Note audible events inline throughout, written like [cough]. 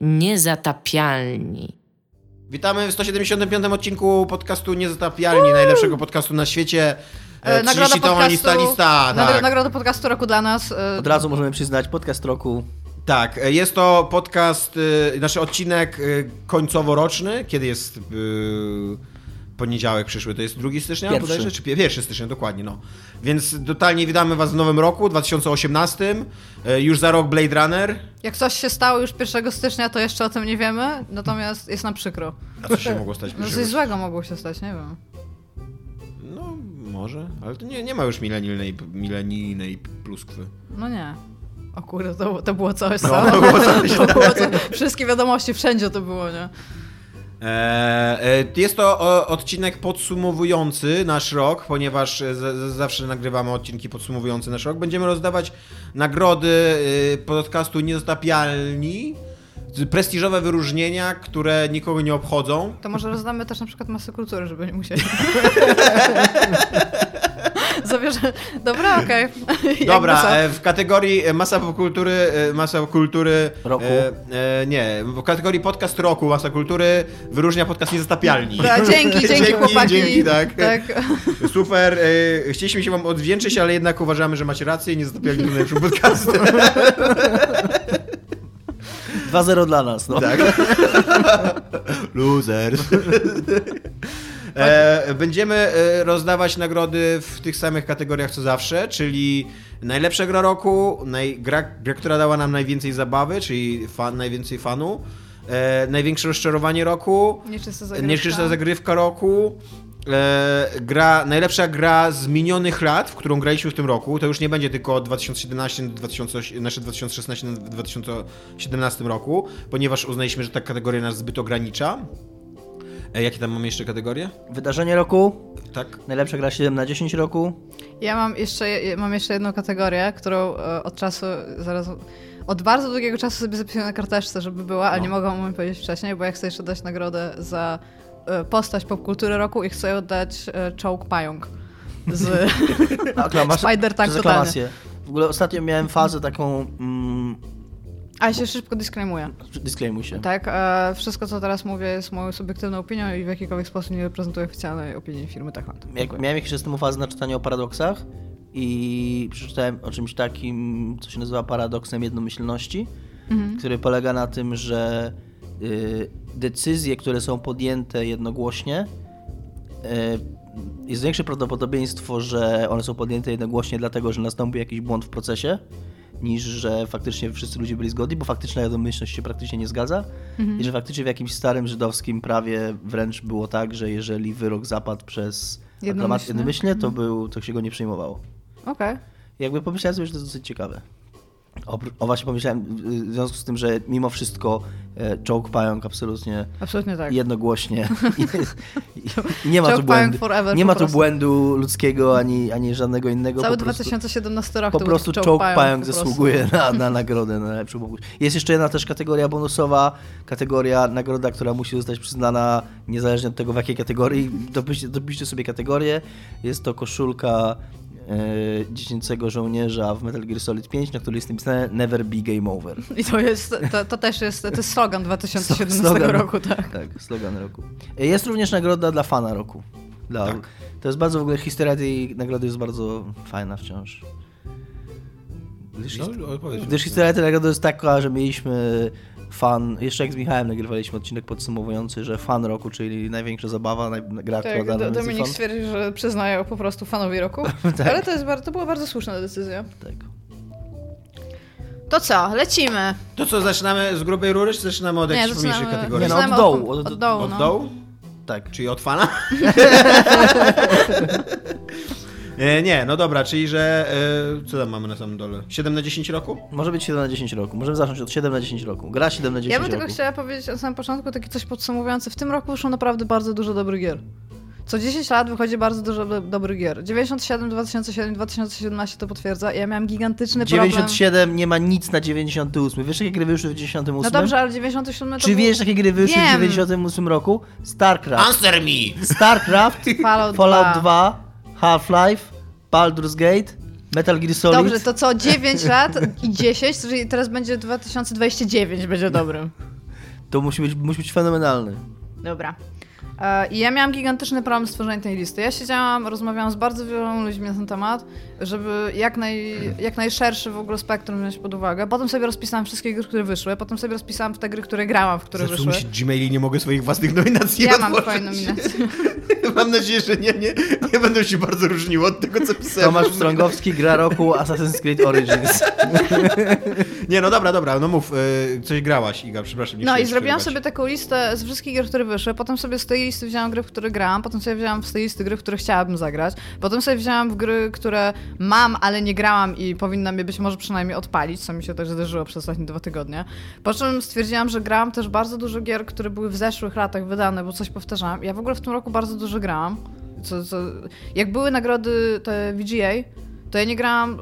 Niezatapialni. Witamy w 175. odcinku podcastu Niezatapialni, najlepszego podcastu na świecie. E, 30 to lista, lista. nagro- Tak. Nagroda podcastu roku dla nas. e, Od razu możemy przyznać podcast roku. tak, e, jest to podcast, e, nasz odcinek e, końcowo-roczny. Kiedy jest e, poniedziałek przyszły? To jest 2 stycznia Pierwszy. bodajże? Czy 1 stycznia, dokładnie, no. Więc totalnie witamy was w nowym roku, 2018. E, Już za rok Blade Runner. Jak coś się stało już 1 stycznia, to jeszcze o tym nie wiemy, natomiast jest nam przykro. A co się mogło stać? [laughs] No coś złego mogło się stać, nie wiem. No, może, ale to nie, nie ma już milenijnej, milenijnej pluskwy. No nie. O kurde, to, to było coś, No, co? to było coś, [laughs] to było co? Wszystkie wiadomości, wszędzie to było, nie? E, e, Jest to odcinek podsumowujący nasz rok, ponieważ e, zawsze nagrywamy odcinki podsumowujące nasz rok. Będziemy rozdawać nagrody podcastu Niezatapialni, prestiżowe wyróżnienia, które nikogo nie obchodzą. To może rozdamy też na przykład masę kultury, żeby nie musieli. [laughs] [laughs] Zabierze. Dobra, okej. [laughs] Jakby Dobra, e, w kategorii e, masa kultury, e, masa kultury Roku. E, e, nie, w kategorii podcast roku, masa kultury wyróżnia podcast Niezatapialni. [laughs] Da, dzięki, dzięki, chłopaki. Dzięki, tak. tak. Super. E, chcieliśmy się wam odwdzięczyć, ale jednak uważamy, że macie rację i nie zatapiali do najlepszym podcastem. 2-0 dla nas. No. Tak. Losers. E, będziemy e, rozdawać nagrody w tych samych kategoriach co zawsze, czyli najlepsza gra roku, naj, gra, gra, która dała nam najwięcej zabawy, czyli fan, najwięcej fanu, e, największe rozczarowanie roku, Nieczysta zagrywka. Nieczysta zagrywka roku. E, gra, najlepsza gra z minionych lat, w którą graliśmy w tym roku. To już nie będzie tylko od 2017 do 2008, nasze 2016 do 2017 roku, ponieważ uznaliśmy, że ta kategoria nas zbyt ogranicza. E, jakie tam mamy jeszcze kategorie? Wydarzenie roku. Tak? Najlepsza gra 7 na 10 roku. Ja mam jeszcze, mam jeszcze jedną kategorię, którą e, od czasu, zaraz, od bardzo długiego czasu sobie zapisuję na karteczce, żeby była, ale No. nie mogłam wam powiedzieć wcześniej, bo ja chcę jeszcze dać nagrodę za e, postać popkultury roku i chcę oddać e, czołg pająk z [laughs] Aklamacja. Spider tak przez totalnie. aklamację. W ogóle ostatnio miałem fazę taką... Mm, Ale się szybko disclaimuję. disclaimuj się. Tak, e, wszystko co teraz mówię jest moją subiektywną opinią i w jakikolwiek sposób nie reprezentuje oficjalnej opinii firmy Techland. Jak, miałem jakiś czas temu fazę na czytanie o paradoksach i przeczytałem o czymś takim, co się nazywa paradoksem jednomyślności, Mhm. który polega na tym, że y, decyzje, które są podjęte jednogłośnie, y, jest większe prawdopodobieństwo, że one są podjęte jednogłośnie dlatego, że nastąpił jakiś błąd w procesie, niż że faktycznie wszyscy ludzie byli zgodni, bo faktyczna jednomyślność się praktycznie nie zgadza i że faktycznie w jakimś starym żydowskim prawie wręcz było tak, że jeżeli wyrok zapadł przez Jednomyślnie? jednomyślnie, to, był, to się go nie przyjmowało. Okej. Jakby pomyślałem sobie, że to jest dosyć ciekawe. O, właśnie pomyślałem, w związku z tym, że mimo wszystko e, czołg pająk absolutnie Absolutnie tak. jednogłośnie [laughs] nie ma Czołg tu pająk błędu, forever nie po ma tu błędu ludzkiego ani, ani żadnego innego. Cały po prostu, 2017 rok po to był prostu taki czołg pająk, po prostu. zasługuje na, na nagrodę na najlepszą pokój. Jest jeszcze jedna też kategoria bonusowa, kategoria nagroda, która musi zostać przyznana niezależnie od tego w jakiej kategorii. Dopiszcie, dopiszcie sobie kategorię. Jest to koszulka dziecięcego żołnierza w Metal Gear Solid 5, na której jest napisane Never be game over. I to jest, to, to też jest, to jest slogan 2017 [laughs] Slogan. roku, tak. Tak, slogan roku. E, Jest również nagroda dla fana roku. Dla, Tak. To jest bardzo w ogóle historia tej nagrody jest bardzo fajna wciąż. Gdyż, No, his- opowiedz. gdyż historia tej nagrody jest taka, że mieliśmy fan, jeszcze jak z Michałem nagrywaliśmy odcinek podsumowujący, że fan roku, czyli największa zabawa, naj, gra, która Tak, da Do- najwięcej Dominik fan. stwierdził, że przyznaje po prostu fanowi roku. [laughs] Tak. Ale to, jest, bar- to była bardzo słuszna decyzja. Tak. To co, lecimy. To co, zaczynamy z grubej rury, czy zaczynamy od Nie, jakiejś zaczynamy- pomniejszej kategorii? Nie, no, Zaczynamy od dołu, Od, od- od dołu, Od no. dołu? Tak. Czyli od fana? [laughs] [laughs] E, nie, no dobra, czyli że. E, co tam mamy na samym dole? 7 na 10 roku? Może być 7 na 10 roku. Możemy zacząć od 7 na 10 roku. Gra 7 na 10 Ja bym roku. tylko chciała powiedzieć na samym początku takie coś podsumowujące. W tym roku wyszło naprawdę bardzo dużo dobrych gier. Co 10 lat wychodzi bardzo dużo do, dobrych gier. 97, 2007, 2017 to potwierdza. Ja miałem gigantyczny problem. 97 nie ma nic na 98. Wiesz, jakie gry wyszły w 98? No dobrze, ale 97 to Czy był wiesz, jakie gry wyszły Wiem. w 98 roku? StarCraft. Answer me! StarCraft, Fallout, Fallout 2. 2, Half-Life, Baldur's Gate, Metal Gear Solid. Dobrze, to co 9 lat i 10, czyli teraz będzie 2029 będzie dobrym. To musi być, musi być fenomenalny. Dobra. E, I ja miałam gigantyczny problem z tworzeniem tej listy. Ja siedziałam, rozmawiałam z bardzo wieloma ludźmi na ten temat, żeby jak, naj, jak najszerszy w ogóle spektrum wziąć pod uwagę. Potem sobie rozpisałam wszystkie gry, które wyszły, potem sobie rozpisałam w te gry, które grałam, w które wyszły. mi się Gmail i nie mogę swoich własnych nominacji Ja mam twoje nominacje. [laughs] Mam nadzieję, że nie, nie, nie będą się bardzo różniły od tego, co pisałem. Tomasz Strągowski, gra roku Assassin's Creed Origins. [laughs] Nie, no dobra, dobra, no mów, y, coś grałaś, Iga, przepraszam. Nie No i zrobiłam przerywać. sobie taką listę z wszystkich gier, które wyszły. Potem sobie z tej listy wzięłam gry, w które grałam. Potem sobie wzięłam z tej listy gry, w które chciałabym zagrać. Potem sobie wzięłam w gry, które mam, ale nie grałam i powinna mnie być może przynajmniej odpalić, co mi się też zdarzyło przez ostatnie dwa tygodnie. Po czym stwierdziłam, że grałam też bardzo dużo gier, które były w zeszłych latach wydane, bo coś powtarzałam. Ja w ogóle w tym roku bardzo dużo grałam. Co, co, jak były nagrody te VGA, to ja nie grałam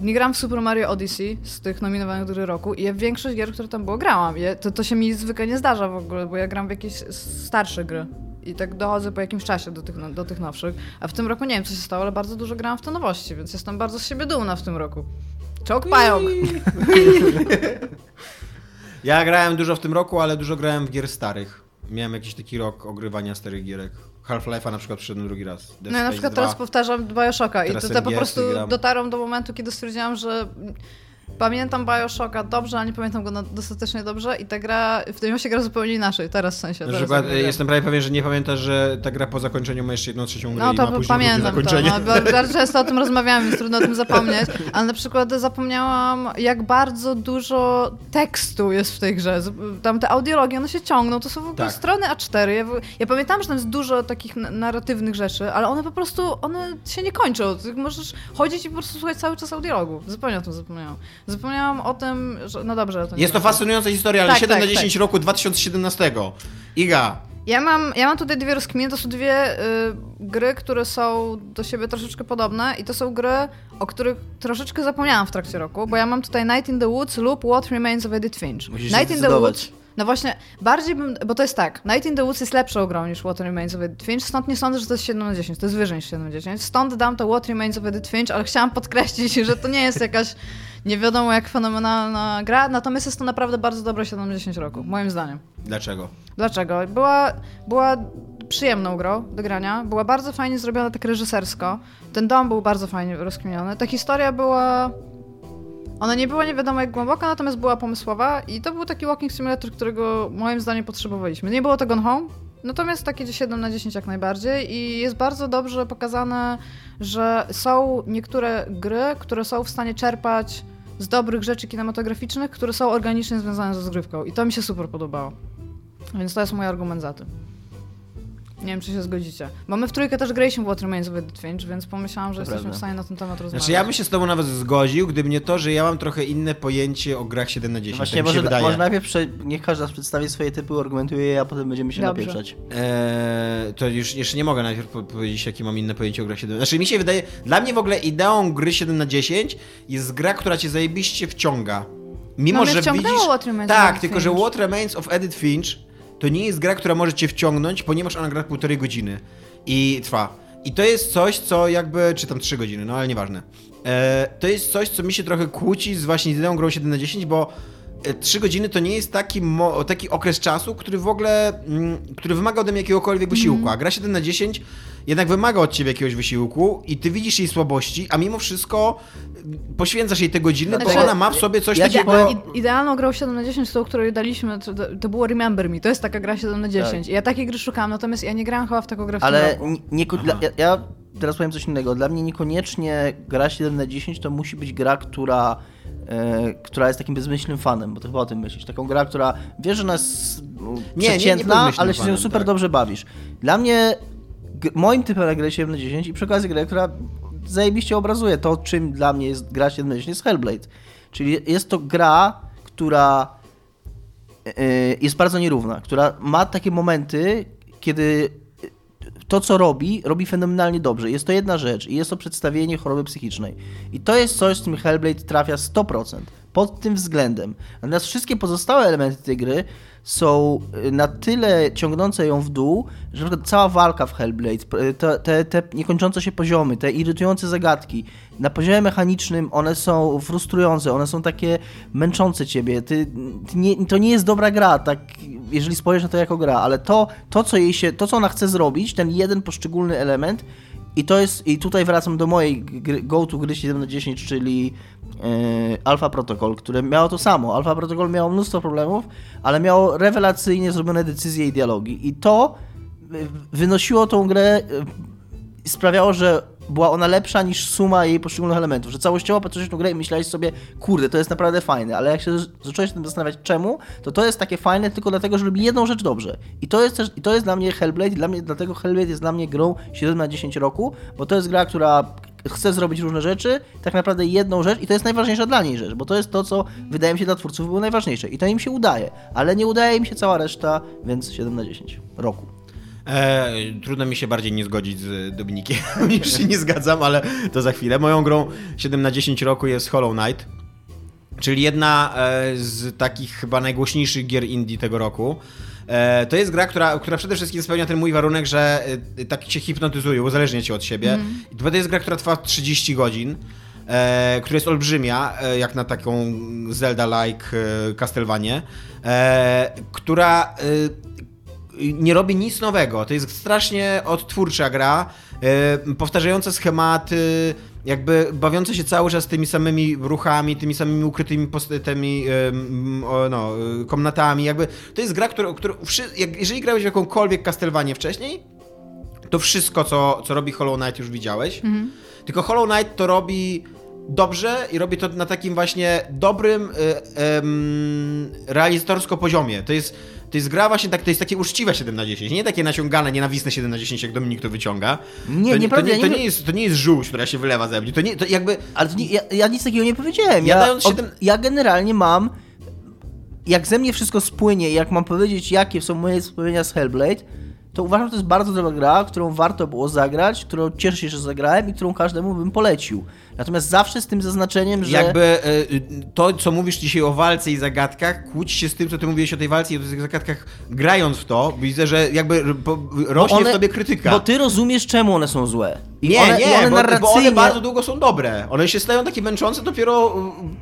nie grałam w Super Mario Odyssey z tych nominowanych do roku i ja większość gier, które tam było, grałam. Ja, to, to się mi zwykle nie zdarza w ogóle, bo ja gram w jakieś starsze gry. I tak dochodzę po jakimś czasie do tych, no- do tych nowszych. A w tym roku nie wiem, co się stało, ale bardzo dużo grałam w te nowości, więc jestem bardzo z siebie dumna w tym roku. Czołg pająk! [laughs] Ja grałem dużo w tym roku, ale dużo grałem w gier starych. Miałem jakiś taki rok ogrywania starych gierek. Half-Life'a na przykład przyszedłem drugi raz. Dead No ja na przykład 2. teraz powtarzam Bioshocka i to, to po prostu gram. dotarłam do momentu, kiedy stwierdziłam, że pamiętam Bioshocka dobrze, ale nie pamiętam go dostatecznie dobrze i ta gra, w tym się gra zupełnie inaczej, teraz w sensie. Na teraz przykład jestem prawie pewien, że nie pamiętasz, że ta gra po zakończeniu ma jeszcze jedną trzecią grę No i to drugie pamiętam to, no, bardzo często o tym rozmawiamy, więc trudno o tym zapomnieć, ale na przykład zapomniałam, jak bardzo dużo tekstu jest w tej grze. Tam te audiologie, one się ciągną, to są w ogóle Tak. strony A4. Ja, ja pamiętam, że tam jest dużo takich narratywnych rzeczy, ale one po prostu, one się nie kończą. Ty możesz chodzić i po prostu słuchać cały czas audiologów. Zupełnie o tym zapomniałam. Zapomniałam o tym, że... No dobrze, to Jest to fascynująca historia, ale Tak, 7 tak, na 10 roku 2017. Iga, Ja mam, ja mam tutaj dwie rozkminy. To są dwie y, gry, które są do siebie troszeczkę podobne i to są gry, o których troszeczkę zapomniałam w trakcie roku, bo ja mam tutaj Night in the Woods lub What Remains of Edith Finch. Musisz Night in the. Woods. No właśnie, bardziej bym, bo to jest tak, Night in the Woods jest lepszą grą niż What Remains of Edith Finch, stąd nie sądzę, że to jest 7 na 10, to jest wyżej niż 7 na 10, stąd dam to What Remains of Edith Finch, ale chciałam podkreślić, [laughs] że to nie jest jakaś nie wiadomo jak fenomenalna gra, natomiast jest to naprawdę bardzo dobre 7 na 10 roku, moim zdaniem. dlaczego? Dlaczego? Była, była przyjemną grą do grania, była bardzo fajnie zrobiona tak reżysersko. Ten dom był bardzo fajnie rozkminiony. Ta historia była... Ona nie była nie wiadomo jak głęboka, natomiast była pomysłowa i to był taki walking simulator, którego moim zdaniem potrzebowaliśmy. Nie było to Gone Home, natomiast takie 7 na 10 jak najbardziej i jest bardzo dobrze pokazane, że są niektóre gry, które są w stanie czerpać z dobrych rzeczy kinematograficznych, które są organicznie związane ze zgrywką i to mi się super podobało. Więc to jest mój argument za tym. Nie wiem, czy się zgodzicie. Bo my w trójkę też graliśmy w What Remains of Edith Finch, więc pomyślałam, że To jesteśmy prawda. w stanie na ten temat rozmawiać. Znaczy ja bym się z tobą nawet zgodził, gdyby nie to, że ja mam trochę inne pojęcie o grach 7 na 10. Właśnie tak mi się może, wydaje. może najpierw prze, niech każdy z przedstawi swoje typy, argumentuje je, a potem będziemy się Dobrze. napieprzać. Eee, to już jeszcze nie mogę najpierw po- powiedzieć, jakie mam inne pojęcie o grach 7. Znaczy mi się wydaje, dla mnie w ogóle ideą gry 7 na 10 jest gra, która cię zajebiście wciąga. Mimo, No że widzisz... What Remains of tak, tylko że. What Remains of Edith Finch to nie jest gra, która może cię wciągnąć, ponieważ ona gra półtorej godziny i trwa. I to jest coś, co jakby, czy tam 3 godziny, no ale nieważne. E, to jest coś, co mi się trochę kłóci z właśnie ideą grą 7 na 10, bo 3 godziny to nie jest taki, taki okres czasu, który w ogóle, mm, który wymaga ode mnie jakiegokolwiek wysiłku, Mhm. a gra 7 na 10 jednak wymaga od ciebie jakiegoś wysiłku i ty widzisz jej słabości, a mimo wszystko mm, poświęcasz jej te godziny, bo Znaczy, ona ma w sobie coś ja takiego... idealną grą 7 na 10, tą, którą daliśmy, to, to było Remember Me. To jest taka gra 7 na 10. I ja takiej gry szukałam, natomiast ja nie grałam chyba w taką grę w tym Ale roku. nie, nie, dla, ja, ja teraz powiem coś innego. Dla mnie niekoniecznie gra 7 na 10 to musi być gra, która, e, która jest takim bezmyślnym fanem, bo ty chyba o tym myślisz. Taką gra, która wiesz, że ona jest Nie, nie- nie przeciętna, bezmyślnym ale się z nią fanem, super tak. dobrze bawisz. Dla mnie moim typem na grę 7 na 10 i przy okazji grę, która zajebiście obrazuje to, czym dla mnie jest gra 7 na 10 jest Hellblade. Czyli jest to gra, która y, jest bardzo nierówna, która ma takie momenty, kiedy to, co robi, robi fenomenalnie dobrze. Jest to jedna rzecz i jest to przedstawienie choroby psychicznej. I to jest coś, z czym Hellblade trafia 100%. Pod tym względem. Natomiast wszystkie pozostałe elementy tej gry są y, na tyle ciągnące ją w dół, że cała walka w Hellblade, p- te, te, te niekończące się poziomy, te irytujące zagadki, na poziomie mechanicznym one są frustrujące, one są takie męczące ciebie. Ty, ty nie, to nie jest dobra gra, tak jeżeli spojrzysz na to jako gra, ale to, to, co jej się, to, co ona chce zrobić, ten jeden poszczególny element, i to jest, i tutaj wracam do mojej gry, go-to gry 7 na 10, czyli yy, Alpha Protocol, które miało to samo. Alpha Protocol miało mnóstwo problemów, ale miało rewelacyjnie zrobione decyzje i dialogi. I to y, wynosiło tą grę, y, sprawiało, że była ona lepsza niż suma jej poszczególnych elementów, że całościowo patrzysz na grę i myślałeś sobie, kurde, to jest naprawdę fajne, ale jak się zacząłeś tym zastanawiać czemu, to to jest takie fajne tylko dlatego, że robi jedną rzecz dobrze. I to jest też, i to jest dla mnie Hellblade, dla mnie, dlatego Hellblade jest dla mnie grą 7 na 10 roku, bo to jest gra, która chce zrobić różne rzeczy, tak naprawdę jedną rzecz i to jest najważniejsza dla niej rzecz, bo to jest to, co wydaje mi się dla twórców było najważniejsze i to im się udaje, ale nie udaje im się cała reszta, więc 7 na 10 roku. E, trudno mi się bardziej nie zgodzić z Dominikiem, [laughs] niż się nie zgadzam, ale to za chwilę. Moją grą 7 na 10 roku jest Hollow Knight, czyli jedna e, z takich chyba najgłośniejszych gier indie tego roku. E, to jest gra, która, która przede wszystkim spełnia ten mój warunek, że e, tak cię hipnotyzuje, uzależnia cię od siebie. Mm. To jest gra, która trwa 30 godzin. E, która jest olbrzymia, jak na taką Zelda-like e, Castlevanię, która nie robi nic nowego. To jest strasznie odtwórcza gra, yy, powtarzająca schematy, jakby bawiąca się cały czas tymi samymi ruchami, tymi samymi ukrytymi tymi, yy, no, yy, komnatami. Jakby to jest gra, która, która jak, jeżeli grałeś w jakąkolwiek Castlevanię wcześniej, to wszystko, co, co robi Hollow Knight już widziałeś. Mhm. Tylko Hollow Knight to robi dobrze i robi to na takim właśnie dobrym, realizatorsko poziomie. To jest to jest gra właśnie tak, to jest takie uczciwe 7 na 10, nie takie naciągane, nienawistne 7 na 10, jak Dominik to wyciąga. Nie, to, nieprawda. To, nie, to, nie jest, to nie jest żółć, która się wylewa ze mnie, to nie, to jakby... Ale to nie, ja, ja, nic takiego nie powiedziałem. Ja, ja, 7... od, ja generalnie mam, jak ze mnie wszystko spłynie, jak mam powiedzieć, jakie są moje wspomnienia z Hellblade, to uważam, że to jest bardzo dobra gra, którą warto było zagrać, którą cieszę się, że zagrałem i którą każdemu bym polecił. Natomiast zawsze z tym zaznaczeniem, że... Jakby e, to, co mówisz dzisiaj o walce i zagadkach, kłóci się z tym, co ty mówiłeś o tej walce i o tych zagadkach, grając w to, widzę, że jakby rośnie one, w tobie krytyka. Bo ty rozumiesz, czemu one są złe. I nie, one, nie, one bo, narracyjnie... bo one bardzo długo są dobre. One się stają takie męczące dopiero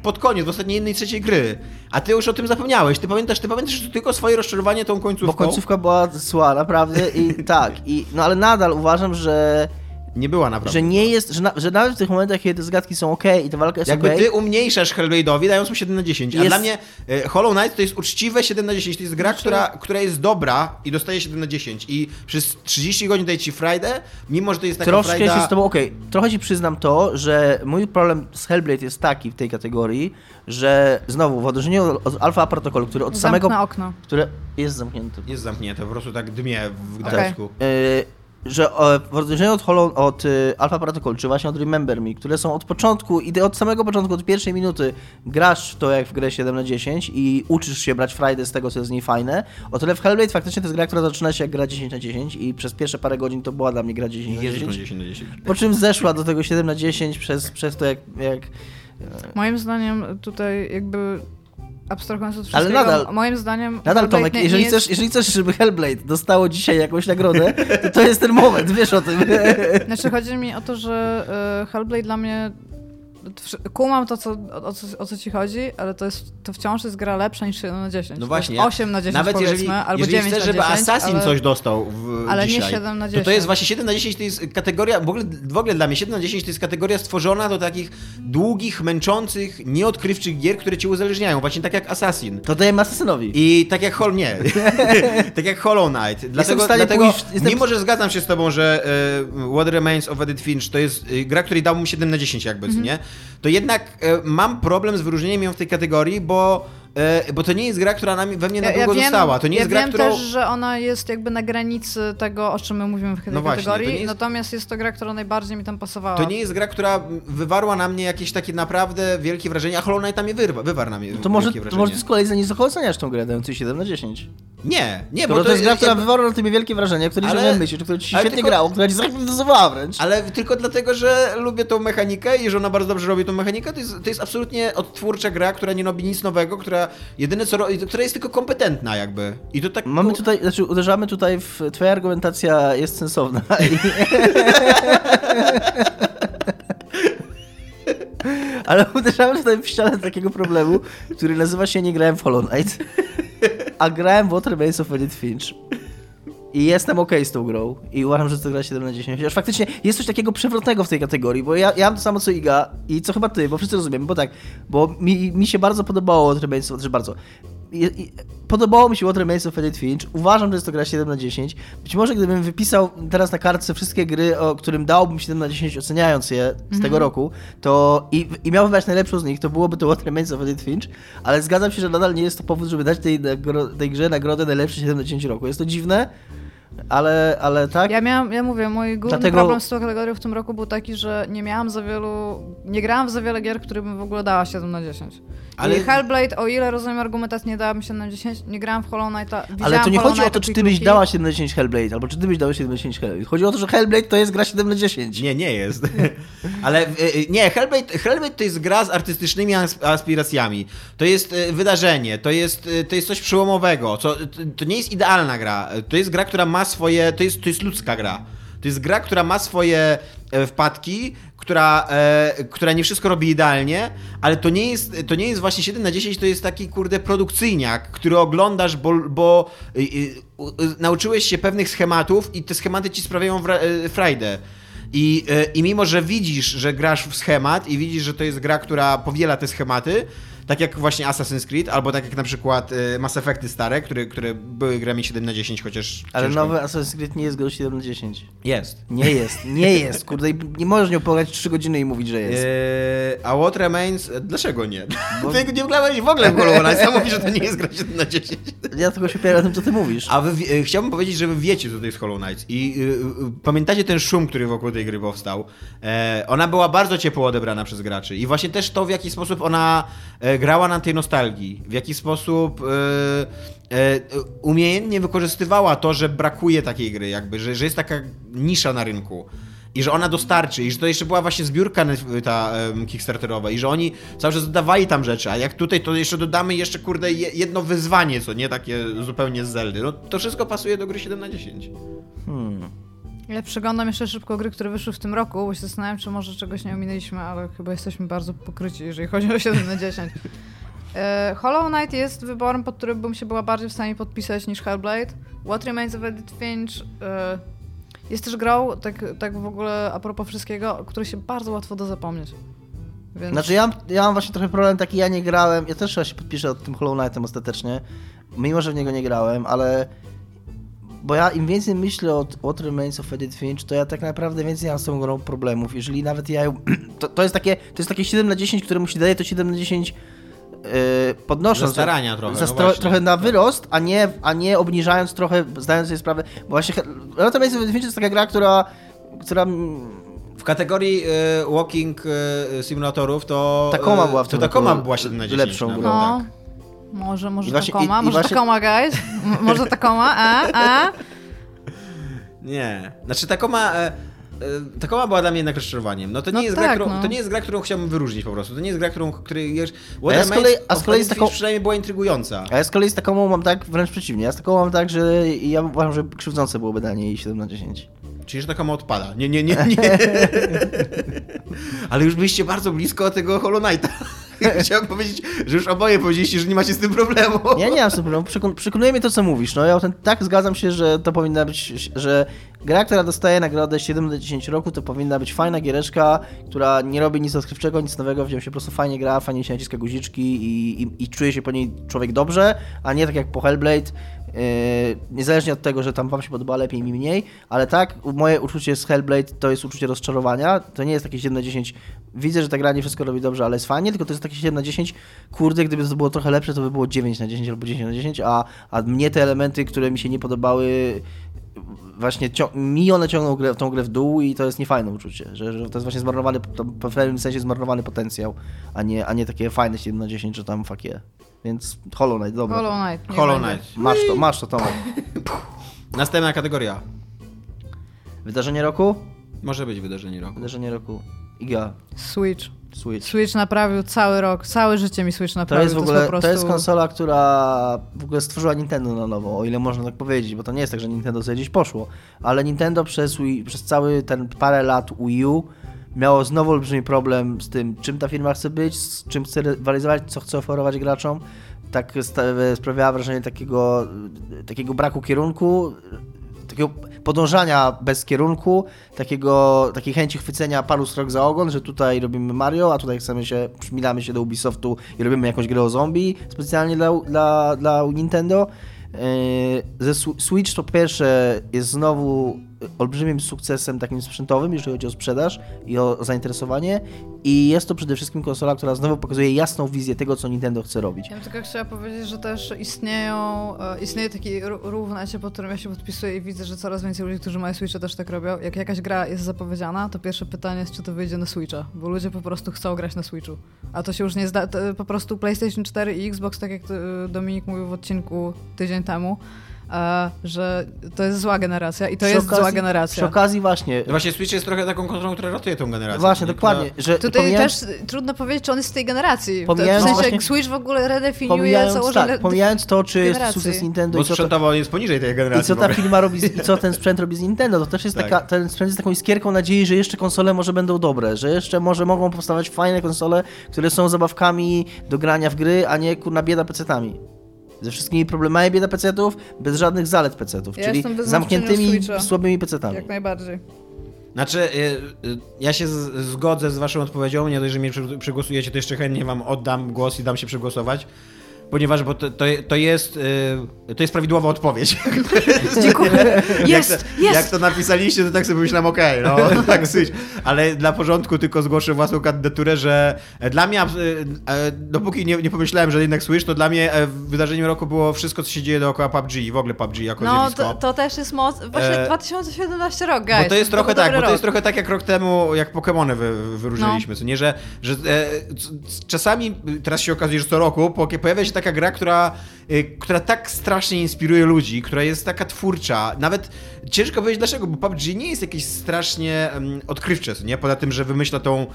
pod koniec, w ostatniej jednej trzeciej gry. A ty już o tym zapomniałeś. Ty pamiętasz, ty pamiętasz tylko swoje rozczarowanie tą końcówką? Bo końcówka była zła, naprawdę. I [laughs] tak. I, no ale nadal uważam, że nie była naprawdę. Że nie jest, że, na, że nawet w tych momentach, kiedy te zagadki są ok i ta walka jest Jakby okay, ty umniejszasz Hellblade'owi, dając mu 7 na 10. Jest... A dla mnie e, Hollow Knight to jest uczciwe 7 na 10. To jest gra, znaczy... która, która jest dobra i dostaje 7 na 10. I przez 30 godzin daje ci Friday, mimo że to jest taka Troszkę Frajda... się z tobą, okej, okay. trochę ci przyznam to, że mój problem z Hellblade jest taki w tej kategorii, że znowu w odróżnieniu od Alpha Protocol, który od Zamknę samego... okno. Które jest zamknięte. Jest zamknięte, po prostu tak dmie w Gdańsku. Okay. E, że w odróżnieniu od, Hollow, od y, Alpha Protocol, czy właśnie od Remember Me, które są od początku i od samego początku, od pierwszej minuty grasz w to jak w grę 7 na 10 i uczysz się brać Friday z tego, co jest z niej fajne, o tyle w Hellblade faktycznie to jest gra, która zaczyna się jak gra 10 na 10 i przez pierwsze parę godzin to była dla mnie gra 10 na 10. 10 na 10. Po czym zeszła do tego 7 na 10 przez, przez to jak, jak Moim zdaniem tutaj jakby abstrahując od wszystkiego, Ale nadal, moim zdaniem... Nadal Tomek, nie, jeżeli, nie chcesz, jest... jeżeli chcesz, żeby Hellblade dostało dzisiaj jakąś nagrodę, to to jest ten moment, wiesz o tym. Znaczy chodzi mi o to, że e, Hellblade dla mnie Kumam to, co, o, co, o co ci chodzi, ale to, jest, to wciąż jest gra lepsza niż 7 na 10. No właśnie. 8 na 10 Nawet jeżeli, albo jeżeli 9 chcesz, na 10, żeby Assassin ale, coś dostał w, Ale dzisiaj, nie 7 na 10. To, to jest właśnie 7 na 10 to jest kategoria, w ogóle, w ogóle dla mnie 7 na 10 to jest kategoria stworzona do takich długich, męczących, nieodkrywczych gier, które cię uzależniają. Właśnie tak jak Assassin. To dajemy Assassinowi. I tak jak Hol... Nie. [laughs] tak jak Hollow Knight. Dlatego, dlatego pójść, jestem... mimo, że zgadzam się z tobą, że uh, What Remains of Edith Finch to jest uh, gra, której dał mu 7 na 10 jakby, mm -hmm. nie? To jednak uh, mam problem z wyróżnieniem ją w tej kategorii, bo E, bo to nie jest gra, która na, we mnie na długo ja wiem, została. To nie ja jest gra, wiem którą... też, że ona jest jakby na granicy tego, o czym my mówimy w tej no kategorii, właśnie, jest... natomiast jest to gra, która najbardziej mi tam pasowała. To nie jest gra, która wywarła na mnie jakieś takie naprawdę wielkie wrażenie, a Hollow Knight tam je wyrwa, wywarł na mnie to może, To może ty z kolei za nisko oceniasz tą grę, dając 7 na 10. Nie, nie, bo to, to jest gra, która jakby... wywarła na tobie wielkie wrażenie, której ale... nie myślisz, która ci się świetnie tylko... grało, która ci zahipnotyzowała wręcz. Ale tylko dlatego, że lubię tą mechanikę i że ona bardzo dobrze robi tą mechanikę, to jest, to jest absolutnie odtwórcza gra, która nie robi nic nowego, która jedyne co która jest tylko kompetentna jakby. I to tak... Mamy tutaj, znaczy uderzamy tutaj w... Twoja argumentacja jest sensowna. [laughs] Ale uderzamy tutaj w ścianę takiego problemu, który nazywa się nie grałem w Hollow Knight. a grałem w What Remains of Edith Finch. I jestem okej z tą grą. I uważam, że to gra 7 na 10. Chociaż faktycznie jest coś takiego przewrotnego w tej kategorii, bo ja, ja mam to samo co Iga i co chyba ty, bo wszyscy rozumiemy, bo tak, bo mi, mi się bardzo podobało znaczy bardzo, podobało mi się What Remains of Edith Finch. Uważam, że jest to gra 7 na 10. Być może gdybym wypisał teraz na kartce wszystkie gry, o którym dałbym 7 na 10 oceniając je z tego roku, to i, i miał wybrać najlepszą z nich, to byłoby to What Remains of Edith Finch, ale zgadzam się, że nadal nie jest to powód, żeby dać tej, tej grze nagrodę najlepszy 7 na 10 roku. Jest to dziwne, ale, ale tak. Ja miałam, ja mówię, mój główny Dlatego- problem z tą kategorią w tym roku był taki, że nie miałam za wielu, nie grałam w za wiele gier, które bym w ogóle dała 7 na 10. Ale-. I Hellblade, o ile rozumiem argumentacji, nie dałabym 7 na 10, nie grałam w Hollow Knighta, Ale to nie Hollow chodzi o to, czy ty byś dała Looki. 7 na 10 Hellblade, albo czy ty byś dał 7 na 10 Hellblade. Chodzi o to, że Hellblade to jest gra 7 na 10. Nie, nie jest. [laughs] Ale y, y, nie, Hellblade, Hellblade to jest gra z artystycznymi as- aspiracjami. To jest y, wydarzenie, to jest, to jest coś przełomowego. Co, to, to nie jest idealna gra. To jest gra, która ma swoje. To jest, to jest ludzka gra. To jest gra, która ma swoje e, wpadki, która, e, która nie wszystko robi idealnie, ale to nie, jest, to nie jest właśnie 7 na 10, to jest taki kurde produkcyjniak, który oglądasz, bo, bo y, y, y, nauczyłeś się pewnych schematów i te schematy ci sprawiają e, frajdę. I, e, I mimo, że widzisz, że grasz w schemat i widzisz, że to jest gra, która powiela te schematy, tak jak właśnie Assassin's Creed, albo tak jak na przykład e, Mass Effecty stare, które, które były grami 7 na 10, chociaż Ale ciężko- nowy Assassin's Creed nie jest grą 7 na 10. Jest. Nie jest, nie jest, kurde, nie możesz nią pograć 3 godziny i mówić, że jest. Eee, a What Remains? e, Dlaczego nie? Bo- [laughs] Ty nie grałeś w ogóle w Hollow Knight, sam mówisz, że to nie jest gra 7 na 10. Ja tylko się opieram na tym, co ty mówisz. A wy, e, chciałbym powiedzieć, że wy wiecie, co to jest Hollow Knight. I y, y, pamiętacie ten szum, który wokół tej gry powstał. E, ona była bardzo ciepło odebrana przez graczy. I właśnie też to, w jaki sposób ona e, grała na tej nostalgii. W jaki sposób e, e, umiejętnie wykorzystywała to, że brakuje takiej gry, jakby, że, że jest taka nisza na rynku. I że ona dostarczy, i że to jeszcze była właśnie zbiórka ta em, kickstarterowa, i że oni cały czas dodawali tam rzeczy, a jak tutaj to jeszcze dodamy jeszcze, kurde, je- jedno wyzwanie, co nie takie zupełnie z Zeldy. No to wszystko pasuje do gry 7 na 10. Hmm. Ja przeglądam jeszcze szybko gry, które wyszły w tym roku, bo się zastanawiam, czy może czegoś nie ominęliśmy, ale chyba jesteśmy bardzo pokryci, jeżeli chodzi o 7 na 10. E, Hollow Knight jest wyborem, pod którym bym się była bardziej w stanie podpisać niż Hellblade. What Remains of Edith Finch e, jest też grą, tak, tak w ogóle a propos wszystkiego, o której się bardzo łatwo da zapomnieć. Więc... Znaczy ja, ja mam właśnie trochę problem taki, ja nie grałem, ja też chyba się podpiszę od tym Hollow Knightem ostatecznie, mimo że w niego nie grałem, ale bo ja im więcej myślę o What Remains of Edith Finch, to ja tak naprawdę więcej mam z tą grą problemów, jeżeli nawet ja ją, [clears throat] to, to jest takie, to jest takie 7 na 10, które mu się daje to 7 na 10 yy, podnosząc. Za starania trochę, Za no trochę na wyrost, a nie, a nie obniżając trochę, zdając sobie sprawę, bo właśnie What Remains of Edith Finch to jest taka gra, która, która W kategorii e, walking e, simulatorów to... Tacoma e, była w to tym Tacoma roku była 7 na 10. lepszą nawet, grą. No, tak. Może, może I właśnie- Takoma, i- i może właśnie- Takoma, guys? M- może Takoma, a, a? Nie. Znaczy Tacoma... E, e, Tacoma była dla mnie jednak rozczarowaniem. No to nie, No jest gra, tak, którą, no. to nie jest gra, którą chciałbym wyróżnić po prostu. To nie jest gra, którą... Który, wiesz, A ja z kolei- a z kolei z taką- przynajmniej była intrygująca. A ja z kolei z taką mam tak wręcz przeciwnie. Ja z taką mam tak, że ja uważam, że krzywdzące byłoby danie jej 7 na 10. Czyli, że Tacoma odpada. Nie, nie, nie, nie. [laughs] Ale już byliście bardzo blisko tego Hollow Knighta. [laughs] Chciałem powiedzieć, że już oboje powiedzieliście, że nie macie z tym problemu. Ja nie mam z tym problemu. Przekon- przekonuje mnie to, co mówisz. No ja ten, tak zgadzam się, że to powinna być, że gra, która dostaje nagrodę 7 na 10 roku, to powinna być fajna giereczka, która nie robi nic odkrywczego, nic nowego, w nią się po prostu fajnie gra, fajnie się naciska guziczki i, i, i czuje się po niej człowiek dobrze, a nie tak jak po Hellblade. Yy, niezależnie od tego, że tam wam się podoba lepiej, mi mniej, ale tak, moje uczucie z Hellblade to jest uczucie rozczarowania. To nie jest takie 7 na 10. Widzę, że ta gra nie wszystko robi dobrze, ale jest fajnie, tylko to jest takie 7 na 10. Kurde, gdyby to było trochę lepsze, to by było 9 na 10 albo 10 na 10, a, a mnie te elementy, które mi się nie podobały, właśnie mi one ciągną grę, tą grę w dół i to jest niefajne uczucie, że, że to jest właśnie zmarnowany, w pewnym sensie zmarnowany potencjał, a nie, a nie takie fajne 7 na 10, że tam fuck yeah. Więc Hollow Knight, dobra. Hollow Knight. Hollow będzie. Knight. Masz to, masz to, Tomek. [laughs] Następna kategoria. Wydarzenie roku? Może być wydarzenie roku. Wydarzenie roku. Iga, Switch. Switch. Switch naprawił cały rok, całe życie mi Switch To naprawił. jest w ogóle, po prostu... to jest konsola, która w ogóle stworzyła Nintendo na nowo, o ile można tak powiedzieć, bo to nie jest tak, że Nintendo sobie gdzieś poszło, ale Nintendo przez, Wii, przez cały ten parę lat Wii U miało znowu olbrzymi problem z tym, czym ta firma chce być, z czym chce rywalizować, co chce oferować graczom. tak sta- sprawiała wrażenie takiego, takiego braku kierunku, takiego podążania bez kierunku, takiego, takiej chęci chwycenia paru strok za ogon, że tutaj robimy Mario, a tutaj chcemy się, przymilamy się do Ubisoftu i robimy jakąś grę o zombie specjalnie dla, dla, dla Nintendo. Yy, Ze Sw- Switch to pierwsze jest znowu olbrzymim sukcesem takim sprzętowym, jeżeli chodzi o sprzedaż i o zainteresowanie i jest to przede wszystkim konsola, która znowu pokazuje jasną wizję tego, co Nintendo chce robić. Ja bym tylko chciała powiedzieć, że też istnieją, e, istnieje taki ró- ruch w necie, pod którym ja się podpisuję i widzę, że coraz więcej ludzi, którzy mają Switcha też tak robią. Jak jakaś gra jest zapowiedziana, to pierwsze pytanie jest, czy to wyjdzie na Switcha, bo ludzie po prostu chcą grać na Switchu. A to się już nie zda, po prostu PlayStation 4 i Xbox, tak jak e, Dominik mówił w odcinku tydzień temu, że to jest zła generacja i to Przy jest okazji- zła Przy generacja. okazji właśnie, No Właśnie Switch jest trochę taką kontrolą, która ratuje tą generację. właśnie nie? dokładnie, że Tutaj pomijając, też trudno powiedzieć, czy on jest z tej generacji. W Pomijając sensie, właśnie- jak Switch w ogóle redefiniuje pomijając, założenie tak, pomijając to, czy jest generacji. sukces Nintendo Bo i co, to, sprzętowo on jest poniżej tej i generacji. co w ta firma robi, z- i co ten sprzęt robi z Nintendo, to też jest Tak. taka, ten sprzęt jest taką iskierką nadziei, że jeszcze konsole może będą dobre, że jeszcze może mogą powstawać fajne konsole, które są zabawkami do grania w gry, a nie kurna bieda pecetami. Ze wszystkimi problemami bieda pecetów, bez żadnych zalet pecetów, Ja czyli zamkniętymi, Switcha. słabymi pecetami. Jak najbardziej. Znaczy, y, y, ja się zgodzę z waszą odpowiedzią, nie dość, że mnie przegłosujecie, to jeszcze chętnie wam oddam głos i dam się przegłosować. Ponieważ bo to, to, to, jest, y, to jest prawidłowa odpowiedź. [laughs] Dziękuję. jak, Jest, to, jest! jak to napisaliście, to tak sobie myślałem, okej, no [laughs] tak syć. Ale dla porządku tylko zgłoszę własną kandydaturę, że dla mnie, y, e, dopóki nie, nie pomyślałem, że jednak Switch, to dla mnie e, wydarzeniem roku było wszystko, co się dzieje dookoła PUBG i w ogóle PUBG jako No, zjawisko. to, to też jest moc. Właśnie E, 2017 rok, guys. Bo to jest trochę tak, bo to jest trochę tak jak rok temu, jak Pokémony wy, wyróżniliśmy, No. co nie, że, że e, czasami, teraz się okazuje, że co roku pojawia się taka gra, która, e, która tak strasznie inspiruje ludzi, która jest taka twórcza, nawet ciężko powiedzieć dlaczego, bo PUBG nie jest jakieś strasznie um, odkrywcze, nie, poza tym, że wymyśla tą,